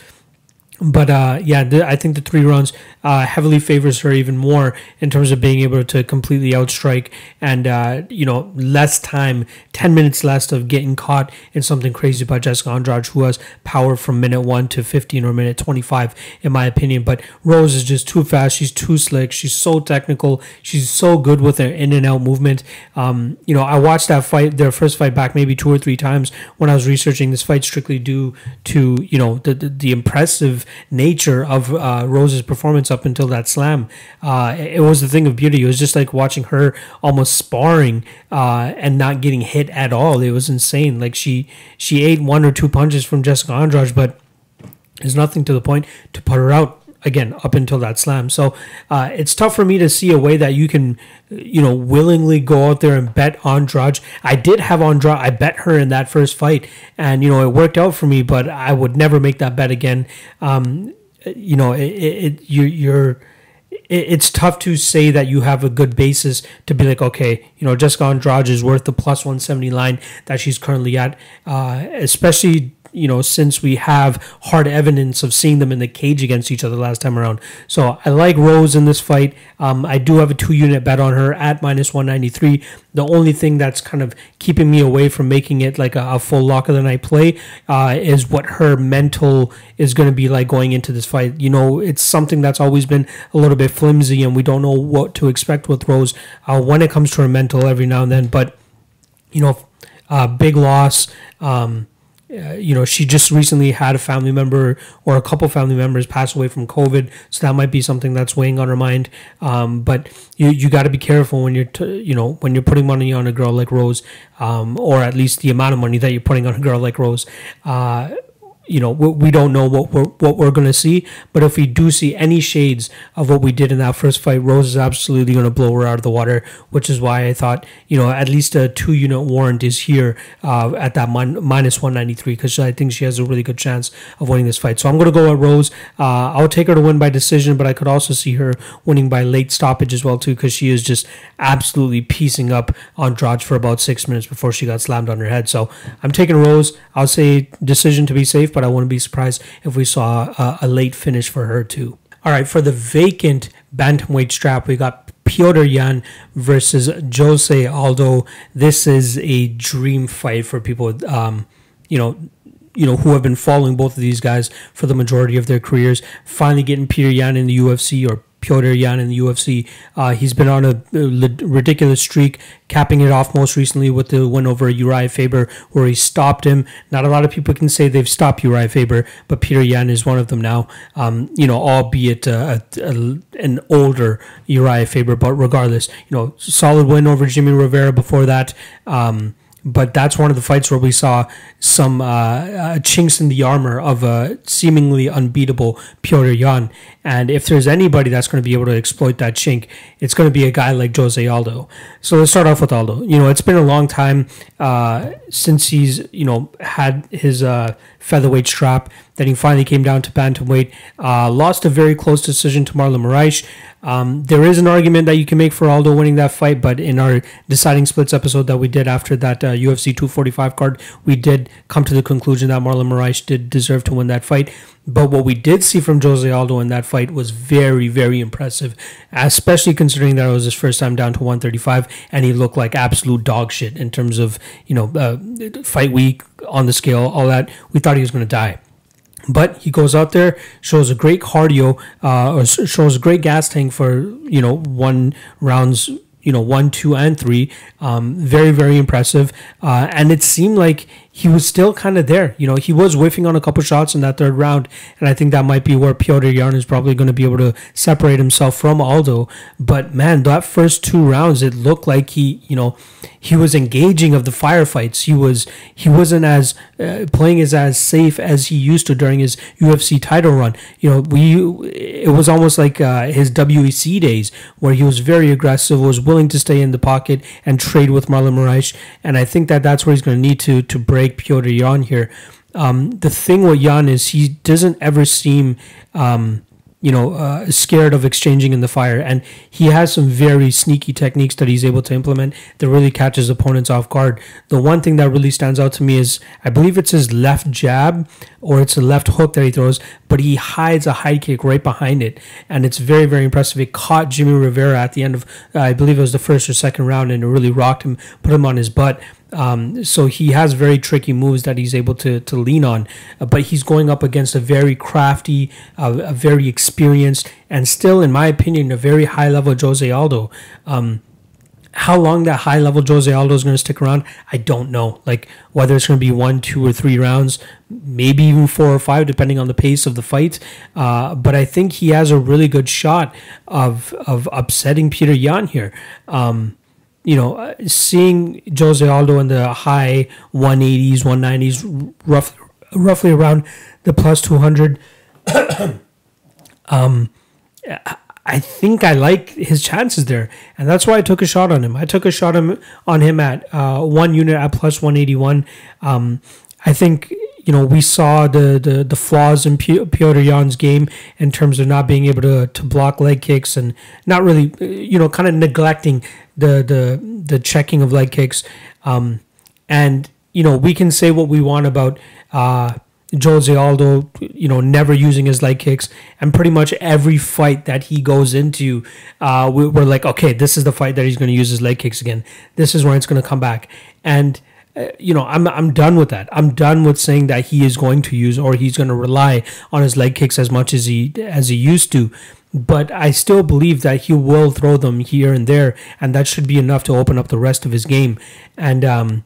but uh, yeah, the, I think the three rounds uh, heavily favors her even more in terms of being able to completely outstrike and uh, you know less time, ten minutes less of getting caught in something crazy by Jessica Andrade, who has power from minute one to fifteen or minute twenty five, in my opinion. But Rose is just too fast. She's too slick. She's so technical. She's so good with her in and out movement. Um, you know, I watched that fight, their first fight back, maybe two or three times when I was researching this fight, strictly due to you know the the, the impressive nature of uh, Rose's performance up until that slam. Uh, it was the thing of beauty. It was just like watching her almost sparring uh, and not getting hit at all. It was insane. Like she she ate one or two punches from Jessica Andrade, but there's nothing to the point to put her out again up until that slam. So uh, it's tough for me to see a way that you can, you know, willingly go out there and bet Andrade. I did have Andrade. I bet her in that first fight, and you know it worked out for me. But I would never make that bet again. Um, you know, it, it you you're it's tough to say that you have a good basis to be like, okay, you know, Jessica Andrade is worth the plus 170 line that she's currently at, uh, especially you know, since we have hard evidence of seeing them in the cage against each other last time around. So I like Rose in this fight. Um, I do have a two unit bet on her at minus 193. The only thing that's kind of keeping me away from making it like a, a full lock of the night play uh, is what her mental is going to be like going into this fight. You know, it's something that's always been a little bit flimsy, and we don't know what to expect with Rose uh, when it comes to her mental every now and then. But, you know, uh, big loss. Um, uh, you know, she just recently had a family member or a couple family members pass away from COVID, so that might be something that's weighing on her mind. Um, but you you got to be careful when you're t- you know when you're putting money on a girl like Rose, um, or at least the amount of money that you're putting on a girl like Rose. Uh, you know, we, don't know what we're what we're gonna see. But if we do see any shades of what we did in that first fight, Rose is absolutely gonna blow her out of the water. Which is why I thought, you know, at least a two unit warrant is here uh, at that min- minus one ninety three because I think she has a really good chance of winning this fight. So I'm gonna go at Rose. Uh, I'll take her to win by decision, but I could also see her winning by late stoppage as well too because she is just absolutely piecing up on Andrade for about six minutes before she got slammed on her head. So I'm taking Rose. I'll say decision to be safe, but I wouldn't be surprised if we saw a, a late finish for her too. All right, for the vacant bantamweight strap, we got Petr Yan versus Jose Aldo. This is a dream fight for people, um, you know, you know, who have been following both of these guys for the majority of their careers. Finally, getting Petr Yan in the UFC or Petr Yan in the UFC. Uh, he's been on a, ridiculous streak, capping it off most recently with the win over Urijah Faber, where he stopped him. Not a lot of people can say they've stopped Urijah Faber, but Petr Yan is one of them now. Um, you know, albeit a, a, an older Urijah Faber, but regardless, you know, solid win over Jimmy Rivera before that. Um, but that's one of the fights where we saw some uh, uh, chinks in the armor of a seemingly unbeatable Petr Yan. And if there's anybody that's going to be able to exploit that chink, it's going to be a guy like Jose Aldo. So let's start off with Aldo. You know, it's been a long time uh, since he's you know had his uh, featherweight strap. Then he finally came down to bantamweight. Uh, lost a very close decision to Marlon Moraes. Um, there is an argument that you can make for Aldo winning that fight, but in our deciding splits episode that we did after that uh, UFC 245 card, we did come to the conclusion that Marlon Moraes did deserve to win that fight. But what we did see from Jose Aldo in that fight was very, very impressive, especially considering that it was his first time down to 135 and he looked like absolute dog shit in terms of, you know, uh, fight week on the scale, all that. We thought he was going to die. But he goes out there, shows a great cardio, uh, or shows a great gas tank for you know one rounds, you know one, two, and three. Um, very very impressive, uh, and it seemed like he was still kind of there. You know, he was whiffing on a couple shots in that third round, and I think that might be where Petr Yan is probably going to be able to separate himself from Aldo. But man, that first two rounds, it looked like he, you know, he was engaging of the firefights. He was he wasn't as uh, playing as as safe as he used to during his UFC title run. You know, we it was almost like uh, his WEC days where he was very aggressive, was willing to stay in the pocket and trade with Marlon Moraes, and I think that that's where he's going to need to to break break Petr Yan here. Um, the thing with Yan is he doesn't ever seem, um, you know, uh, scared of exchanging in the fire, and he has some very sneaky techniques that he's able to implement that really catches opponents off guard. The one thing that really stands out to me is I believe it's his left jab or it's a left hook that he throws, but he hides a high kick right behind it, and it's very very impressive. It caught Jimmy Rivera at the end of uh, I believe it was the first or second round, and it really rocked him, put him on his butt. Um, so he has very tricky moves that he's able to, to lean on, uh, but he's going up against a very crafty, uh, a very experienced, and still, in my opinion, a very high level Jose Aldo. Um, how long that high level Jose Aldo is going to stick around, I don't know. Like whether it's going to be one, two, or three rounds, maybe even four or five, depending on the pace of the fight. Uh, but I think he has a really good shot of of upsetting Petr Yan here. Um, you know, uh, seeing Jose Aldo in the high 180s, 190s, rough, roughly around the plus 200. um, I think I like his chances there, and that's why I took a shot on him. I took a shot on him at uh, one unit at plus 181. Um, I think you know, we saw the, the, the flaws in Petr Yan's game in terms of not being able to, to block leg kicks and not really, you know, kind of neglecting the, the, the checking of leg kicks. Um, and, you know, we can say what we want about uh, Jose Aldo, you know, never using his leg kicks. And pretty much every fight that he goes into, uh, we, we're like, okay, this is the fight that he's going to use his leg kicks again. This is when it's going to come back. And, uh, you know, I'm I'm done with that. I'm done with saying that he is going to use or he's going to rely on his leg kicks as much as he as he used to. But I still believe that he will throw them here and there, and that should be enough to open up the rest of his game. And um,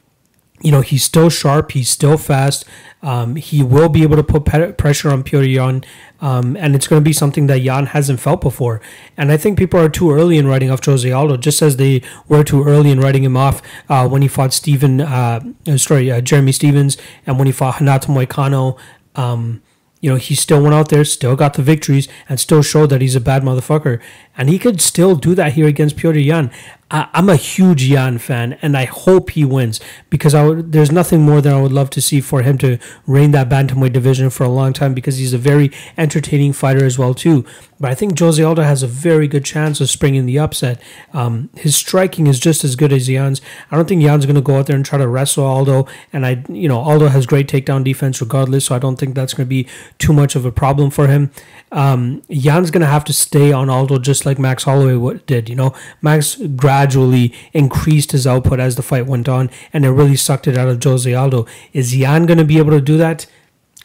you know, he's still sharp, he's still fast. Um, he will be able to put pe- pressure on Petr Yan, um, and it's going to be something that Yan hasn't felt before. And I think people are too early in writing off Jose Aldo, just as they were too early in writing him off uh, when he fought Stephen, uh, sorry, uh, Jeremy Stephens, and when he fought Renato Moicano Um, you know, he still went out there, still got the victories, and still showed that he's a bad motherfucker. And he could still do that here against Petr Yan. I, am a huge Yan fan, and I hope he wins because would, there's nothing more than I would love to see for him to reign that bantamweight division for a long time because he's a very entertaining fighter as well too. But I think Jose Aldo has a very good chance of springing the upset. Um, his striking is just as good as Yan's. I don't think Yan's going to go out there and try to wrestle Aldo, and I, you know, Aldo has great takedown defense regardless, so I don't think that's going to be too much of a problem for him. Um, Yan's going to have to stay on Aldo just like Max Holloway did. You know, Max gradually increased his output as the fight went on, and it really sucked it out of Jose Aldo. Is Yan going to be able to do that?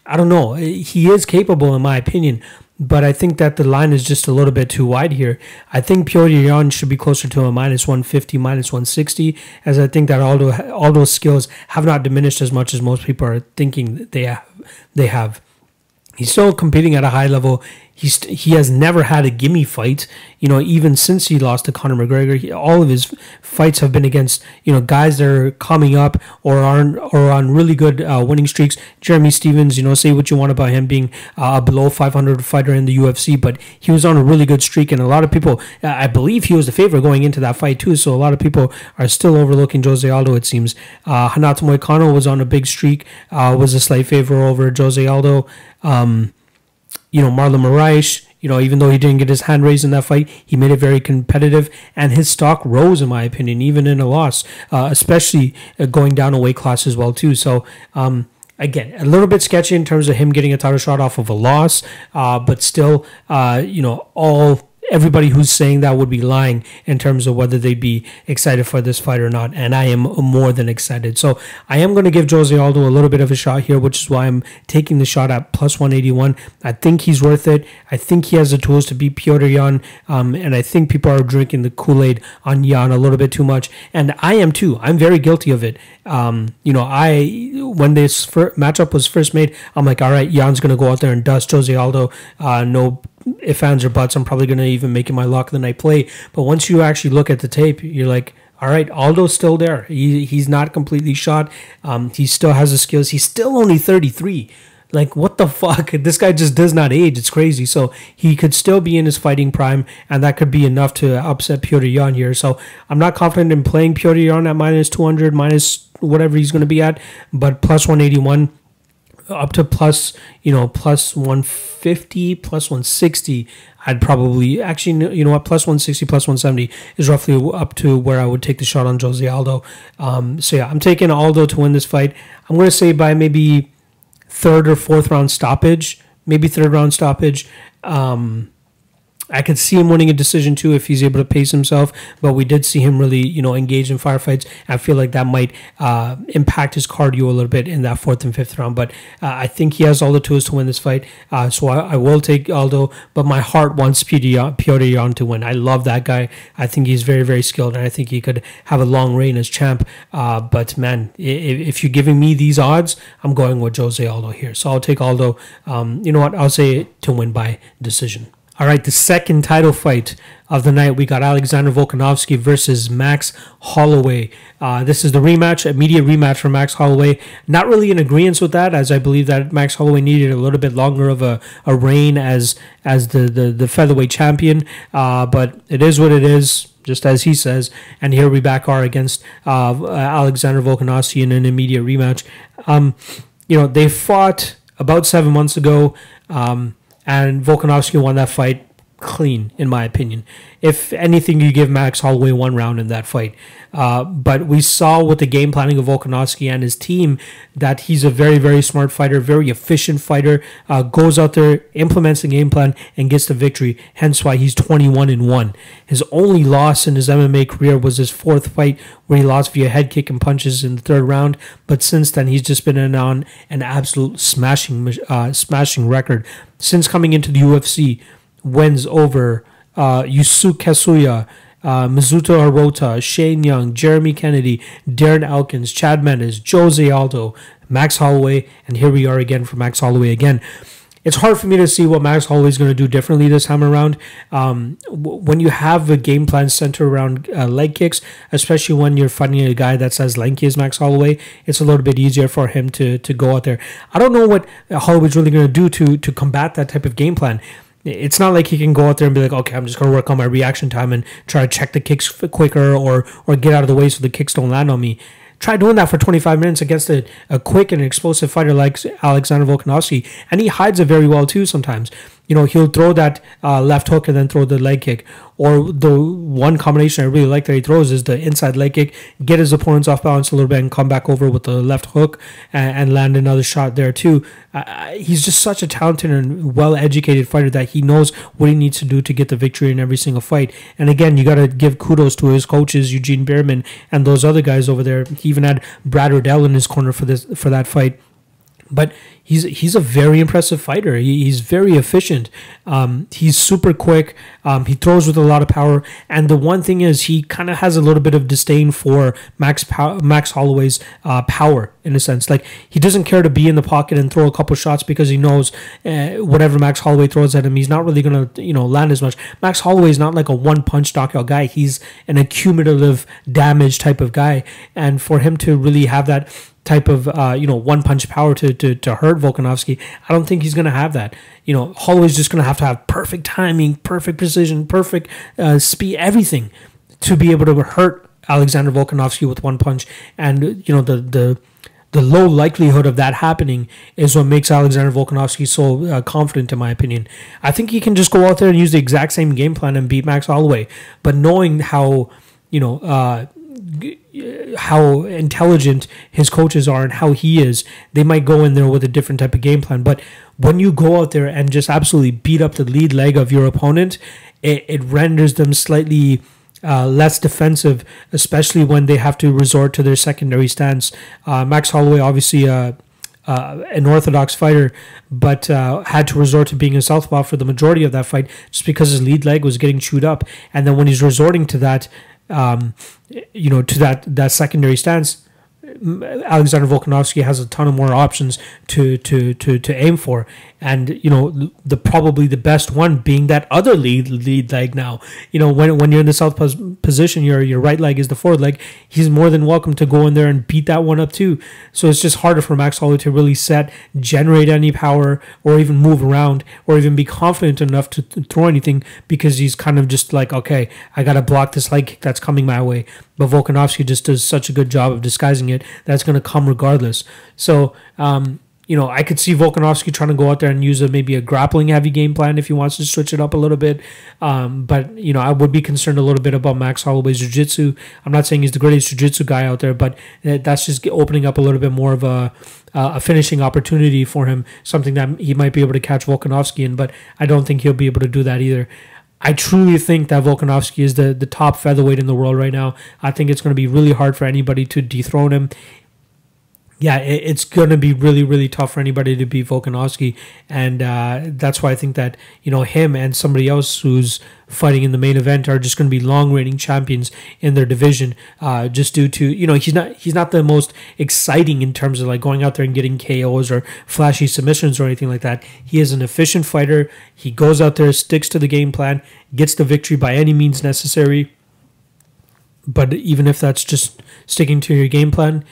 I don't know. He is capable, in my opinion, but I think that the line is just a little bit too wide here. I think Petr Yan should be closer to a minus 150, minus 160, as I think that Aldo Aldo's skills have not diminished as much as most people are thinking they have. They have. He's still competing at a high level. He's he has never had a gimme fight. You know, even since he lost to Conor McGregor, he, all of his fights have been against you know guys that are coming up or on or on really good uh, winning streaks. Jeremy Stephens, you know, say what you want about him being uh, a below 500 fighter in the UFC, but he was on a really good streak, and a lot of people, I believe, he was the favorite going into that fight too. So a lot of people are still overlooking Jose Aldo. It seems uh, Renato Moicano was on a big streak, uh, was a slight favor over Jose Aldo. Um, you know, Marlon Moraes, you know, even though he didn't get his hand raised in that fight, he made it very competitive, and his stock rose, in my opinion, even in a loss, uh, especially uh, going down a weight class as well too. So, um, again, a little bit sketchy in terms of him getting a title shot off of a loss, uh, but still, uh, you know, all everybody who's saying that would be lying in terms of whether they'd be excited for this fight or not. And I am more than excited. So I am going to give Jose Aldo a little bit of a shot here, which is why I'm taking the shot at plus 181. I think he's worth it. I think he has the tools to beat Petr Yan. Um, and I think people are drinking the Kool Aid on Yan a little bit too much. And I am too. I'm very guilty of it. Um, you know, I when this matchup was first made, I'm like, all right, Yan's going to go out there and dust Jose Aldo. Uh, no if fans or butts, I'm probably going to even make it my lock of the night play. But once you actually look at the tape, you're like, all right, Aldo's still there. He, he's not completely shot. Um, he still has the skills. He's still only 33. Like, what the fuck? This guy just does not age. It's crazy. So he could still be in his fighting prime, and that could be enough to upset Petr Yan here. So I'm not confident in playing Petr Yan at minus 200, minus whatever he's going to be at, but plus 181 up to plus you know plus 150 plus 160 i'd probably actually you know what plus 160 plus 170 is roughly up to where i would take the shot on jose aldo. Um, so yeah i'm taking aldo to win this fight. I'm going to say by maybe third or fourth round stoppage maybe third round stoppage um, I could see him winning a decision too if he's able to pace himself. But we did see him really, you know, engage in firefights. I feel like that might uh, impact his cardio a little bit in that fourth and fifth round. But uh, I think he has all the tools to win this fight. Uh, so I, I, will take Aldo. But my heart wants Petr Yan to win. I love that guy. I think he's very, very skilled, and I think he could have a long reign as champ. Uh, but man, if, if, you're giving me these odds, I'm going with Jose Aldo here. So I'll take Aldo. Um, you know what? I'll say to win by decision. All right, the second title fight of the night, we got Alexander Volkanovski versus Max Holloway. Uh, this is the rematch, immediate rematch for Max Holloway. Not really in agreement with that, as I believe that Max Holloway needed a little bit longer of a, a reign as as the, the, the featherweight champion. Uh, but it is what it is, just as he says. And here we back are against uh, Alexander Volkanovski in an immediate rematch. Um, you know, they fought about seven months ago. Um, and Volkanovski won that fight clean, in my opinion. If anything, you give Max Holloway one round in that fight. Uh, but we saw with the game planning of Volkanovski and his team that he's a very, very smart fighter, very efficient fighter, uh, goes out there, implements the game plan, and gets the victory. Hence why he's 21 and 1. His only loss in his MMA career was his fourth fight where he lost via head kick and punches in the third round. But since then, he's just been on an absolute smashing, uh, smashing record. Since coming into the UFC, wins over uh, Yusuke Kasuya, uh, Mizuto Hirota, Shane Young, Jeremy Kennedy, Darren Elkins, Chad Mendes, Jose Aldo, Max Holloway, and here we are again for Max Holloway again. it's hard for me to see what Max Holloway is going to do differently this time around. Um, w- when you have a game plan centered around uh, leg kicks, especially when you're fighting a guy that's as lanky as Max Holloway, it's a little bit easier for him to to go out there. I don't know what Holloway's really going to do to to combat that type of game plan. It's not like he can go out there and be like, okay, I'm just to work on my reaction time and try to check the kicks quicker or or get out of the way so the kicks don't land on me. Try doing that for 25 minutes against a, a quick and explosive fighter like Alexander Volkanovski. And he hides it very well too sometimes you know, he'll throw that uh, left hook and then throw the leg kick. Or the one combination I really like that he throws is the inside leg kick, get his opponents off balance a little bit and come back over with the left hook and, and land another shot there too. Uh, he's just such a talented and well educated fighter that he knows what he needs to do to get the victory in every single fight. And again, you got to give kudos to his coaches, Eugene Bareman and those other guys over there. He even had Brad Riddell in his corner for this for that fight. But he's he's a very impressive fighter. He, he's very efficient. Um, he's super quick. Um, he throws with a lot of power. And the one thing is, he kind of has a little bit of disdain for Max Pow- Max Holloway's uh, power in a sense. Like he doesn't care to be in the pocket and throw a couple shots because he knows uh, whatever Max Holloway throws at him, he's not really gonna you know land as much. Max Holloway is not like a one punch knockout guy. He's an accumulative damage type of guy, and for him to really have that type of uh, you know one punch power to, to to hurt Volkanovski. I don't think he's going to have that. You know, Holloway's just going to have to have perfect timing, perfect precision, perfect uh, speed, everything to be able to hurt Alexander Volkanovski with one punch. And you know the the the low likelihood of that happening is what makes Alexander Volkanovski so uh, confident, in my opinion. I think he can just go out there and use the exact same game plan and beat Max Holloway. But knowing how, you know, uh, how intelligent his coaches are and how he is, they might go in there with a different type of game plan. But when you go out there and just absolutely beat up the lead leg of your opponent, it, it renders them slightly uh, less defensive, especially when they have to resort to their secondary stance. Uh, Max Holloway, obviously, uh, uh, an orthodox fighter, but uh, had to resort to being a southpaw for the majority of that fight just because his lead leg was getting chewed up. And then when he's resorting to that, um, you know, to that that secondary stance, Alexander Volkanovski has a ton of more options to to to to aim for, and you know the probably the best one being that other lead lead leg now. You know when when you're in the south position, your your right leg is the forward leg. He's more than welcome to go in there and beat that one up too. So it's just harder for Max Holloway to really set, generate any power, or even move around, or even be confident enough to, to throw anything because he's kind of just like, okay, I gotta block this leg kick that's coming my way. But Volkanovski just does such a good job of disguising it that's going to come regardless. So um, you know, I could see Volkanovski trying to go out there and use a maybe a grappling heavy game plan if he wants to switch it up a little bit. Um, but you know, I would be concerned a little bit about Max Holloway's jiu-jitsu. I'm not saying he's the greatest jiu-jitsu guy out there, but that's just opening up a little bit more of a a finishing opportunity for him, something that he might be able to catch Volkanovski in. But I don't think he'll be able to do that either. I truly think that Volkanovski is the, the top featherweight in the world right now. I think it's going to be really hard for anybody to dethrone him yeah, it, it's going to be really, really tough for anybody to beat Volkanovski. And uh, that's why I think that, you know, him and somebody else who's fighting in the main event are just going to be long reigning champions in their division, uh, just due to, you know, he's not, he's not the most exciting in terms of like going out there and getting KOs or flashy submissions or anything like that. He is an efficient fighter. He goes out there, sticks to the game plan, gets the victory by any means necessary. But even if that's just sticking to your game plan,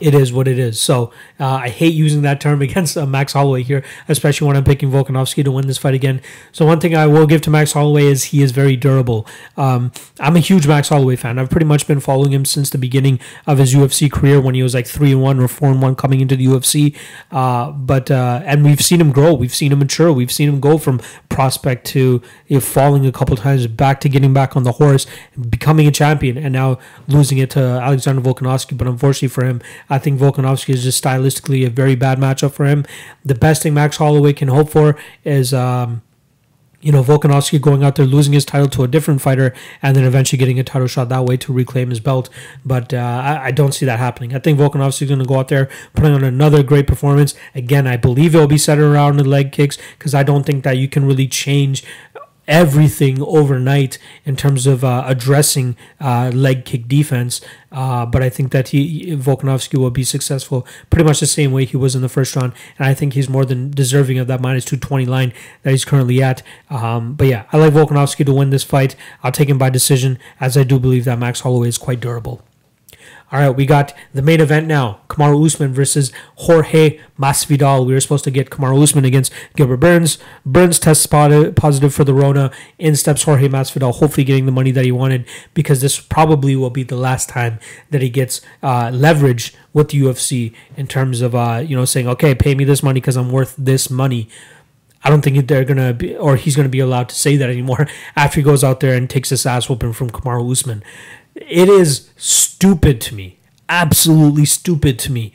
it is what it is. So uh, I hate using that term against uh, Max Holloway here, especially when I'm picking Volkanovski to win this fight again. So one thing I will give to Max Holloway is he is very durable. Um, I'm a huge Max Holloway fan. I've pretty much been following him since the beginning of his UFC career when he was like three and one or four and one coming into the UFC. Uh, but uh, and we've seen him grow. We've seen him mature. We've seen him go from prospect to you know, falling a couple times back to getting back on the horse, becoming a champion, and now losing it to Alexander Volkanovski. But unfortunately for him, I think Volkanovski is just stylistically a very bad matchup for him. The best thing Max Holloway can hope for is. Um, you know, Volkanovski going out there losing his title to a different fighter and then eventually getting a title shot that way to reclaim his belt. But uh, I, I, don't see that happening. I think Volkanovski is going to go out there putting on another great performance. Again, I believe it'll be centered around the leg kicks because I don't think that you can really change everything overnight in terms of uh, addressing uh, leg kick defense. Uh, but I think that he Volkanovski will be successful pretty much the same way he was in the first round, and I think he's more than deserving of that minus two twenty line that he's currently at. Um, but yeah, I like Volkanovski to win this fight. I'll take him by decision, as I do believe that Max Holloway is quite durable. All right, we got the main event now. Kamaru Usman versus Jorge Masvidal. We were supposed to get Kamaru Usman against Gilbert Burns. Burns tests positive for the Rona. In steps Jorge Masvidal, hopefully getting the money that he wanted because this probably will be the last time that he gets uh, leverage with the UFC in terms of uh, you know saying, okay, pay me this money because I'm worth this money. I don't think they're gonna be, or he's gonna be allowed to say that anymore after he goes out there and takes this ass whooping from Kamaru Usman. It is stupid to me, absolutely stupid to me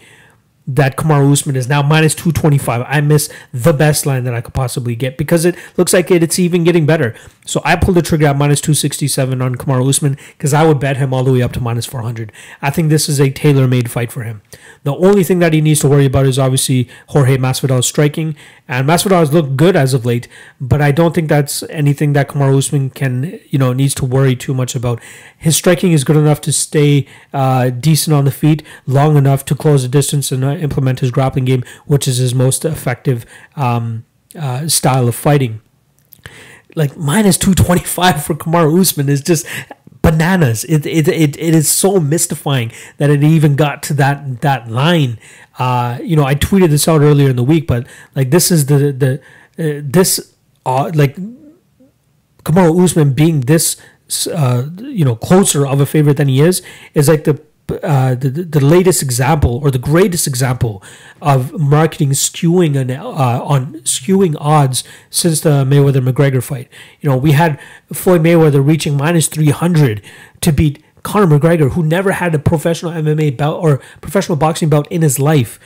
that Kamaru Usman is now minus 225. I miss the best line that I could possibly get because it looks like it, it's even getting better. So I pulled the trigger at minus 267 on Kamaru Usman because I would bet him all the way up to minus 400. I think this is a tailor made fight for him. The only thing that he needs to worry about is obviously Jorge Masvidal's striking. And Masvidal has looked good as of late, but I don't think that's anything that Kamaru Usman can, you know, needs to worry too much about. His striking is good enough to stay uh, decent on the feet, long enough to close the distance and uh, implement his grappling game, which is his most effective um, uh, style of fighting. Like minus 225 for Kamaru Usman is just bananas. It, it, it, it is so mystifying that it even got to that that line. Uh, you know, I tweeted this out earlier in the week, but like this is the the uh, this uh, like Kamaru Usman being this uh, you know closer of a favorite than he is is like the uh, the, the latest example or the greatest example of marketing skewing an, uh, on skewing odds since the Mayweather McGregor fight. You know, we had Floyd Mayweather reaching minus 300 to beat Conor McGregor, who never had a professional MMA belt or professional boxing belt in his life,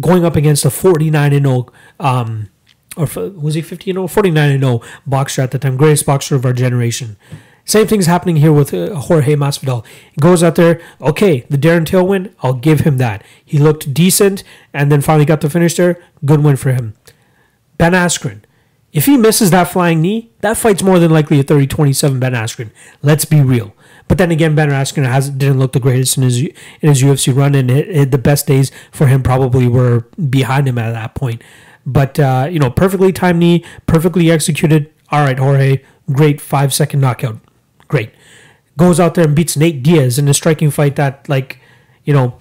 going up against a 49 and 0 um, or was he 50 and 0 49 and 0 boxer at the time greatest boxer of our generation same thing's happening here with uh, Jorge Masvidal. Goes out there, okay, the Darren Till win, I'll give him that. He looked decent and then finally got the finish there. Good win for him. Ben Askren. If he misses that flying knee, that fight's more than likely a 30-27 Ben Askren. Let's be real. But then again, Ben Askren has didn't look the greatest in his in his UFC run, and it, it, the best days for him probably were behind him at that point. But uh, you know, perfectly timed knee, perfectly executed. All right, Jorge, great five second knockout great. Goes out there and beats Nate Diaz in a striking fight that, like, you know,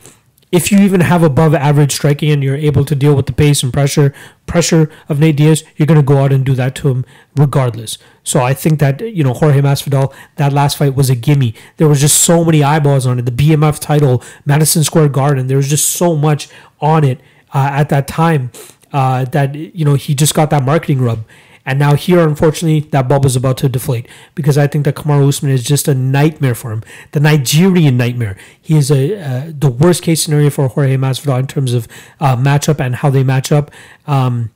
if you even have above average striking and you're able to deal with the pace and pressure pressure of Nate Diaz, you're going to go out and do that to him regardless. So I think that you know Jorge Masvidal that last fight was a gimme. There was just so many eyeballs on it. The BMF title, Madison Square Garden. There was just so much on it uh, at that time uh, that you know he just got that marketing rub. And now here, unfortunately, that bubble is about to deflate because I think that Kamaru Usman is just a nightmare for him, the Nigerian nightmare. He is a uh, the worst case scenario for Jorge Masvidal in terms of uh, matchup and how they match up. Um,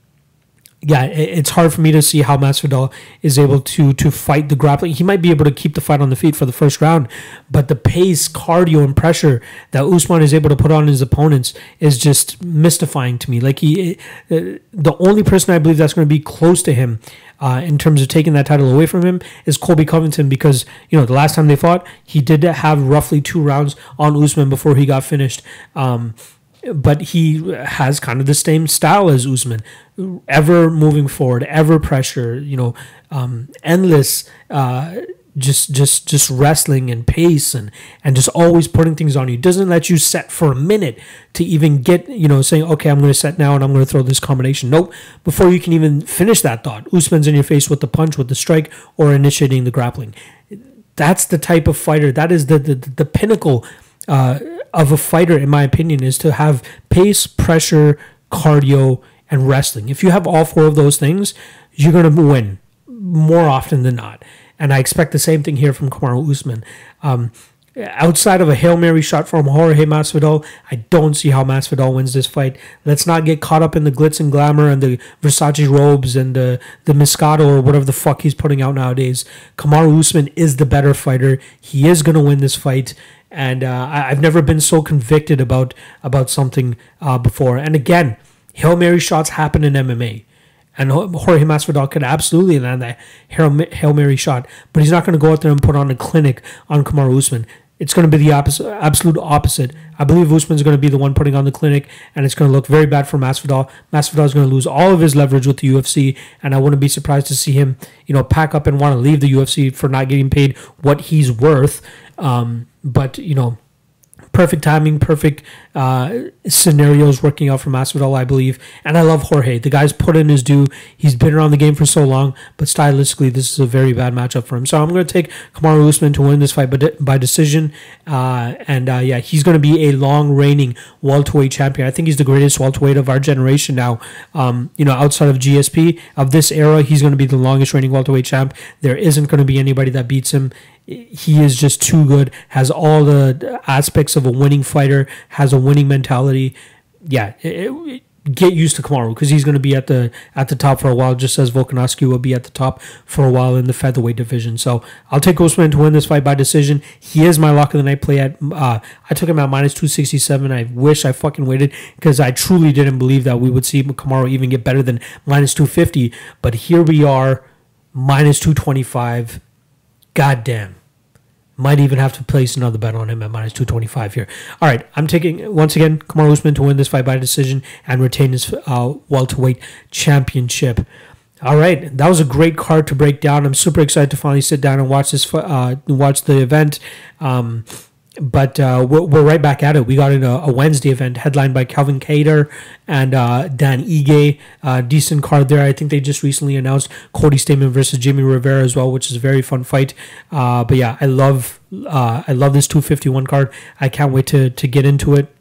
yeah, it's hard for me to see how Masvidal is able to to fight the grappling. He might be able to keep the fight on the feet for the first round, but the pace, cardio, and pressure that Usman is able to put on his opponents is just mystifying to me. Like he, uh, the only person I believe that's going to be close to him uh, in terms of taking that title away from him is Colby Covington because you know the last time they fought, he did have roughly two rounds on Usman before he got finished. Um, but he has kind of the same style as Usman, ever moving forward, ever pressure, you know, um, endless, uh, just just just wrestling and pace and and just always putting things on you. Doesn't let you set for a minute to even get you know saying okay I'm going to set now and I'm going to throw this combination. Nope. Before you can even finish that thought, Usman's in your face with the punch, with the strike, or initiating the grappling. That's the type of fighter. That is the the, the pinnacle. Uh, of a fighter, in my opinion, is to have pace, pressure, cardio, and wrestling. If you have all four of those things, you're going to win more often than not. And I expect the same thing here from Kamaru Usman. Um, outside of a Hail Mary shot from Jorge Masvidal, I don't see how Masvidal wins this fight. Let's not get caught up in the glitz and glamour and the Versace robes and the, the Moscato or whatever the fuck he's putting out nowadays. Kamaru Usman is the better fighter. He is going to win this fight and uh, I, have never been so convicted about about something uh, before. And again, hail mary shots happen in MMA, And Jorge Masvidal could absolutely land that Hail Mary shot, but he's not going to go out there and put on a clinic on Kamaru Usman. It's going to be the opposite, absolute opposite. I believe Usman's going to be the one putting on the clinic, and it's going to look very bad for Masvidal. Masvidal is going to lose all of his leverage with the UFC, and I wouldn't be surprised to see him, you know, pack up and want to leave the UFC for not getting paid what he's worth. Um, but you know, perfect timing, perfect uh, scenarios working out for Masvidal, I believe. And I love Jorge. The guy's put in his due. He's been around the game for so long, but stylistically, this is a very bad matchup for him. So I'm going to take Kamaru Usman to win this fight by, by decision. Uh, and uh, yeah, he's going to be a long reigning welterweight champion. I think he's the greatest welterweight of our generation now. Um, you know, outside of GSP of this era, he's going to be the longest reigning welterweight champ. There isn't going to be anybody that beats him he is just too good. Has all the aspects of a winning fighter. Has a winning mentality. Yeah, it, it, get used to Kamaru because he's going to be at the at the top for a while, just as Volkanovski will be at the top for a while in the featherweight division. So I'll take Usman to win this fight by decision. He is my lock of the night play at. Uh, I took him at minus two sixty seven. I wish I fucking waited because I truly didn't believe that we would see Kamaru even get better than minus two fifty. But here we are, minus two twenty five. God damn. Might even have to place another bet on him at minus 225 here. All right, I'm taking, once again, Kamaru Usman to win this fight by decision and retain his uh, welterweight championship. All right, that was a great card to break down. I'm super excited to finally sit down and watch this, uh, watch the event. Um, but uh, we're, we're, right back at it. We got a, a Wednesday event headlined by Calvin Kattar and uh, Dan Ige. Uh, decent card there. I think they just recently announced Cody Stamann versus Jimmy Rivera as well, which is a very fun fight. Uh, but yeah, I love uh, I love this 251 card. I can't wait to to get into it,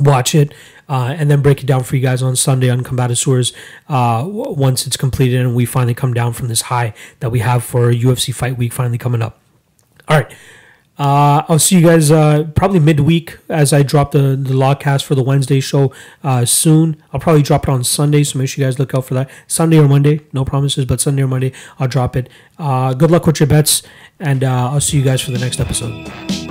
watch it. Uh, and then break it down for you guys on Sunday on Combatisseurs uh, once it's completed and we finally come down from this high that we have for UFC Fight Week finally coming up. All right. Uh, I'll see you guys uh, probably midweek as I drop the the logcast for the Wednesday show uh, soon. I'll probably drop it on Sunday, so make sure you guys look out for that. Sunday or Monday, no promises, but Sunday or Monday I'll drop it. Uh, good luck with your bets, and uh, I'll see you guys for the next episode.